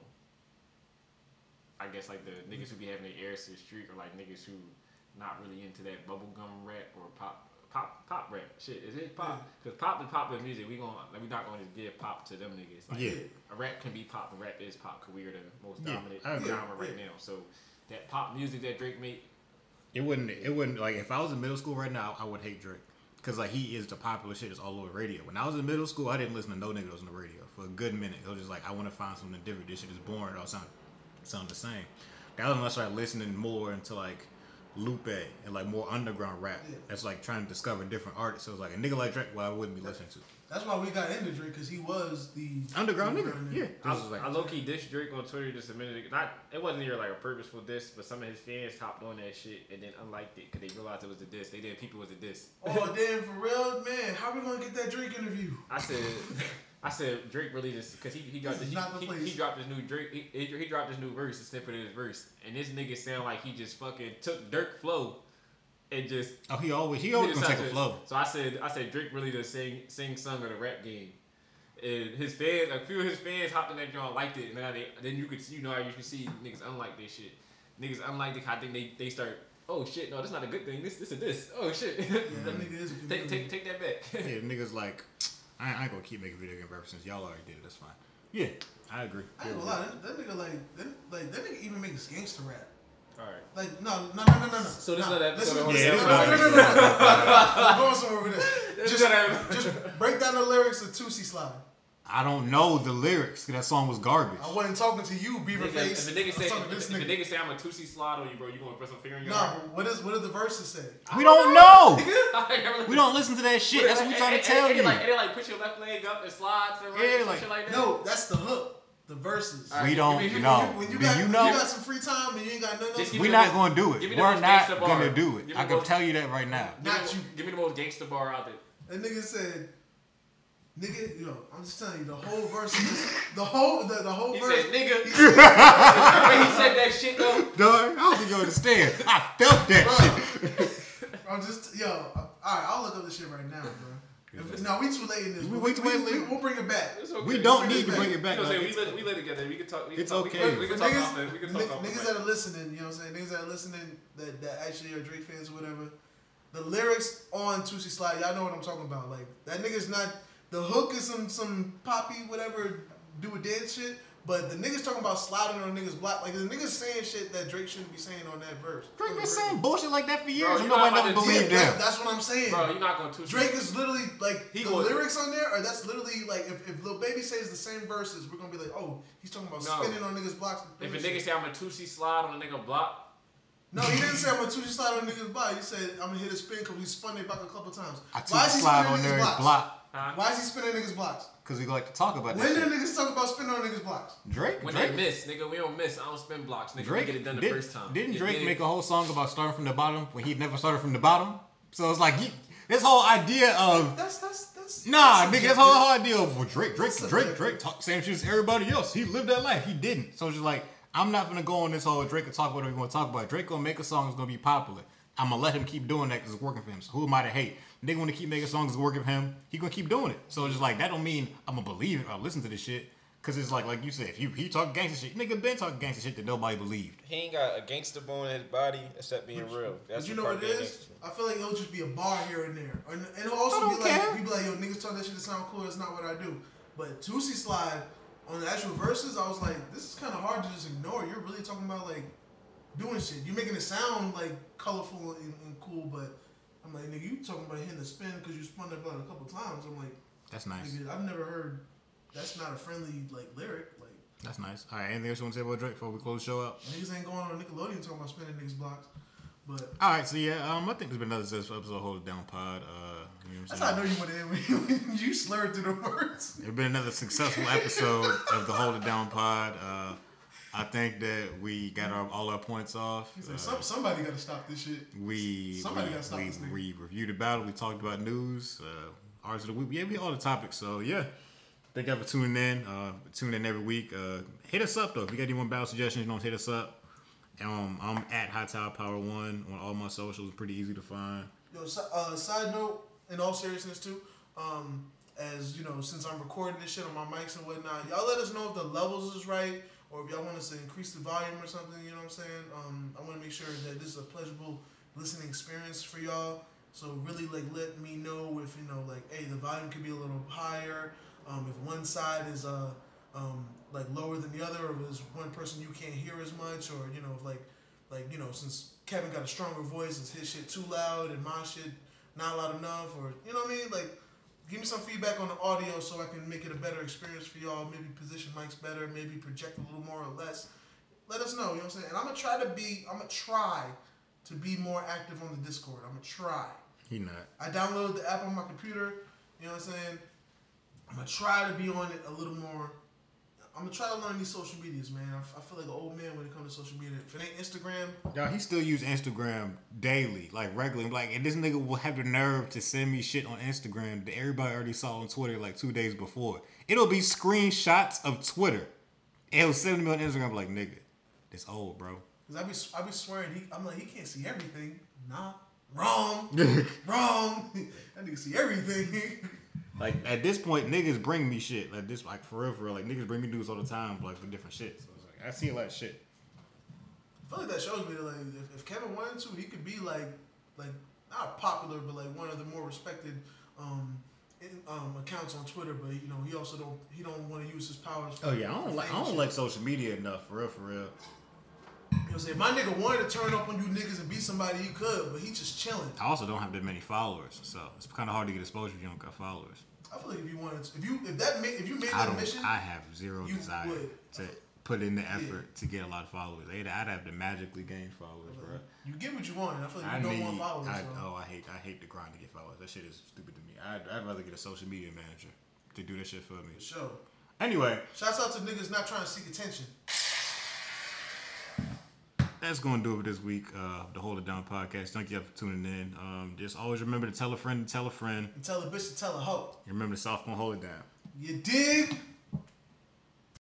I guess like the niggas who be having their airs to the street or like niggas who not really into that bubblegum rap or pop pop pop rap. Shit, is it pop? Because pop is popular music. We gonna like, we not gonna just give pop to them niggas. Like, Yeah. a rap can be pop, and rap is pop. 'cause we are the most dominant I agree. genre right Yeah. now. So that pop music that Drake made, It wouldn't. It wouldn't like if I was in middle school right now, I would hate Drake because like he is the popular shit that's all over radio. When I was in middle school, I didn't listen to no niggas on the radio for a good minute. It was just like I want to find something different. This shit is boring. It all sound sound the same. That was when I started listening more into like Lupe and like more underground rap. That's like trying to discover different artists. So it's like a nigga like Drake, well, I wouldn't be listening to. That's why we got into Drake because he was the Underground nigga, yeah. I, This is like- I low key dissed Drake on Twitter just a minute ago. Not it wasn't even like a purposeful diss, but some of his fans hopped on that shit and then unliked it because they realized it was a diss. They didn't people it was a diss. Oh damn, for real, man. How we gonna get that Drake interview? I said, I said Drake really just because he he dropped This this, is not the he, he, he dropped his new Drake he, he, he dropped his new verse, a snippet of his verse, and this nigga sound like he just fucking took Durk flow and just Oh, he always he always Nigga gonna take sound a flow. So I said, I said Drake really does sing sing song of the rap game, and his fans, a few of his fans hopped in that joint, liked it, and now they, then you could see, you know, how you can see niggas unlike this shit. Niggas unlike it. I think they they start. Oh shit! No, that's not a good thing. This this is this. Oh shit! Yeah, that nigga is a take take take that back. Yeah, niggas like I, I ain't gonna keep making video game references. Y'all already did it. That's fine. Yeah, I agree. I ain't gonna lie, that, that nigga like, that, like that nigga even makes gangster rap. Like no, no, no, no, no, no. So this nah, is not episode listen- Holy no, no, no, no, no, no. I'm going somewhere with this. Just, just break down the lyrics of Toosie Slide. I don't know the lyrics. That song was garbage. I wasn't talking to you, Beaver Nigga, Face. if a nigga say if, if a nigga. say I'm a Toosie slide on you, bro, you gonna press a finger in your Nah, but what is what do the verses say? We don't know. We don't listen to that shit. That's what we trying to tell you. Like, and they like push your left leg up and slide to the right, Yeah, like- shit like that. No, that's the hook. The verses. All right, We don't me- give me- know. When you Do got, you know? you got some free time and you ain't got nothing else to We're not gonna do it. Give me the We're not gonna do it. I can most- tell you that right now. Give me, Not the- you. give me the most gangster bar out there. That nigga said, nigga, yo, I'm just telling you, the whole verse, is, the whole, the, the whole He verse. said, nigga. he said- when he said that shit though, Dog, I don't think you understand. I felt that shit. I'm just, yo, all right, I'll look up this shit right now, bro. If, no, we too late in this. We but way too late. We, will bring it back. okay. We don't bring need to bring it back. You know what I'm saying? We live, we live together. We can talk. We can It's talk, okay. We can, we can talk niggas, off the. We can talk off niggas that are listening, you know what I'm saying? Niggas that are listening that, that actually are Drake fans or whatever. The lyrics on Toosie Slide, y'all know what I'm talking about. Like that nigga's not the hook is some some poppy whatever do a dance shit, but the niggas talking about sliding on niggas block. Like the niggas saying shit that Drake shouldn't be saying on that verse. Drake On been saying bullshit like that for years, Bro, and you nobody not never believed Yeah, him. that- That's what I'm saying. Bro, you're not going to. Drake is literally like He the would- lyrics on there, or that's literally like if, if Lil Baby says the same verses, we're gonna be like, oh, he's talking about No. spinning on niggas blocks. If a nigga say I'm a Toosie slide on a nigga block, No, he didn't say I'm gonna Toosie slide on a niggas' block. He said I'm gonna hit a spin because we spun it back a couple times. I Why is took he slide on niggas' there and blocks? block huh? Why is he spinning niggas' blocks? because we like to talk about When that did shit. niggas talk about spinning on niggas' blocks? Drake, When Drake, they miss, nigga, we don't miss. I don't spin blocks, nigga. Drake we get it done the did, first time. Didn't You Drake dig? make a whole song about starting from the bottom when he'd never started from the bottom? So it's like you, this whole idea of That's that's that's Nah, that's nigga, that's subjective. whole, whole idea of well, Drake, Drake, That's Drake, subjective. Drake, talk same shit as everybody else. He lived that life. He didn't. So it's just like, I'm not gonna go on this whole Drake and talk whatever we want to talk about. Drake gonna make a song that's gonna be popular. I'm gonna let him keep doing that because it's working for him. So who am I to hate? Nigga wanna keep making songs that's working for him. He gonna keep doing it. So it's just like that don't mean I'm gonna believe it or listen to this shit. Cause it's like, like you said, if you he talk gangster shit, nigga been talking gangster shit that nobody believed. He ain't got a gangster bone in his body except being real. That's But you the know part what it being is? gangster. I feel like it'll just be a bar here and there, and, and it'll also I don't be like people like yo niggas talk that shit to sound cool. That's not what I do. But Toosie slide on the actual verses, I was like, this is kind of hard to just ignore. You're really talking about like doing shit. You're making it sound like colorful and, and cool, but I'm like, nigga, you talking about hitting the spin because you spun that blood a couple times. I'm like, That's nice. nigga, I've never heard. That's not a friendly like lyric. Like That's nice. All right, anything else you want to say about Drake before we close the show up? niggas ain't going on Nickelodeon talking about spinning niggas blocks. But All right, so yeah, um, I think there's been another successful episode of Hold It Down Pod. Uh, you know that's how I know you went in when you slurred through the words. There's been another successful episode of the Hold It Down Pod. Uh, I think that we got our, all our points off. Like, Uh, Some, somebody got to stop this shit. we somebody we, gotta stop we, this we reviewed the battle. We talked about news, uh, artists of the week. Yeah, we all the topics. So yeah, thank you for tuning in. Uh, tune in every week. Uh, hit us up though. If you got any one battle suggestions, you know, hit us up. Um, I'm at High Tower Power One on all my socials. Pretty easy to find. Yo, uh, side note, in all seriousness too, um, as you know, since I'm recording this shit on my mics and whatnot, y'all let us know if the levels is right or if y'all want us to increase the volume or something. You know what I'm saying? Um, I want to make sure that this is a pleasurable listening experience for y'all. So really, like, let me know if you know, like, hey, the volume could be a little higher. Um, if one side is uh, um, like lower than the other, or there's one person you can't hear as much, or you know, if like like you know since Kevin got a stronger voice, is his shit too loud and my shit not loud enough, or you know what I mean? Like, give me some feedback on the audio so I can make it a better experience for y'all. Maybe position mics better, maybe project a little more or less. Let us know. You know what I'm saying? And I'm gonna try to be. I'm gonna try to be more active on the Discord. I'm gonna try. He not. I downloaded the app on my computer. You know what I'm saying? I'm gonna try to be on it a little more. I'm gonna try to learn these social medias, man. I, f- I feel like an old man when it comes to social media. If it ain't Instagram, Y'all, he still use Instagram daily, like regularly. Like, and this nigga will have the nerve to send me shit on Instagram that everybody already saw on Twitter like two days before. It'll be screenshots of Twitter. And he'll send me on Instagram like, nigga, this old, bro. cause I be I be swearing he. I'm like he can't see everything. Nah, wrong, wrong. that nigga see everything. Like at this point, niggas bring me shit. Like this, like for real, for real. Like niggas bring me news all the time, like for different shit. So it's like I see a lot of shit. I feel like that shows me that like if, if Kevin wanted to, he could be like like not popular, but like one of the more respected um, in, um accounts on Twitter. But you know he also don't he don't want to use his powers. For, Oh yeah, I don't like I don't shit. like social media enough. For real, for real. You know what If my nigga wanted to turn up on you niggas and be somebody he could, but he just chilling. I also don't have that many followers, so it's kind of hard to get exposure if you don't got followers. I feel like if you wanted to, if you if that ma- if you made I that mission, I have zero desire would. to put in the effort to get a lot of followers. I'd, I'd have to magically gain followers, bro. you get what you want. And I feel like I you don't want followers. I, so. oh, I hate. I hate the grind to get followers. That shit is stupid to me. I'd, I'd rather get a social media manager to do that shit for me. For sure. Anyway, Shouts out to niggas not trying to seek attention. That's gonna do it this week. Uh, the Hold It Down podcast. Thank you for tuning in. Um, just always remember to tell a friend to tell a friend. And tell a bitch to tell a hoe. Remember, the soft gonna hold it down. You dig?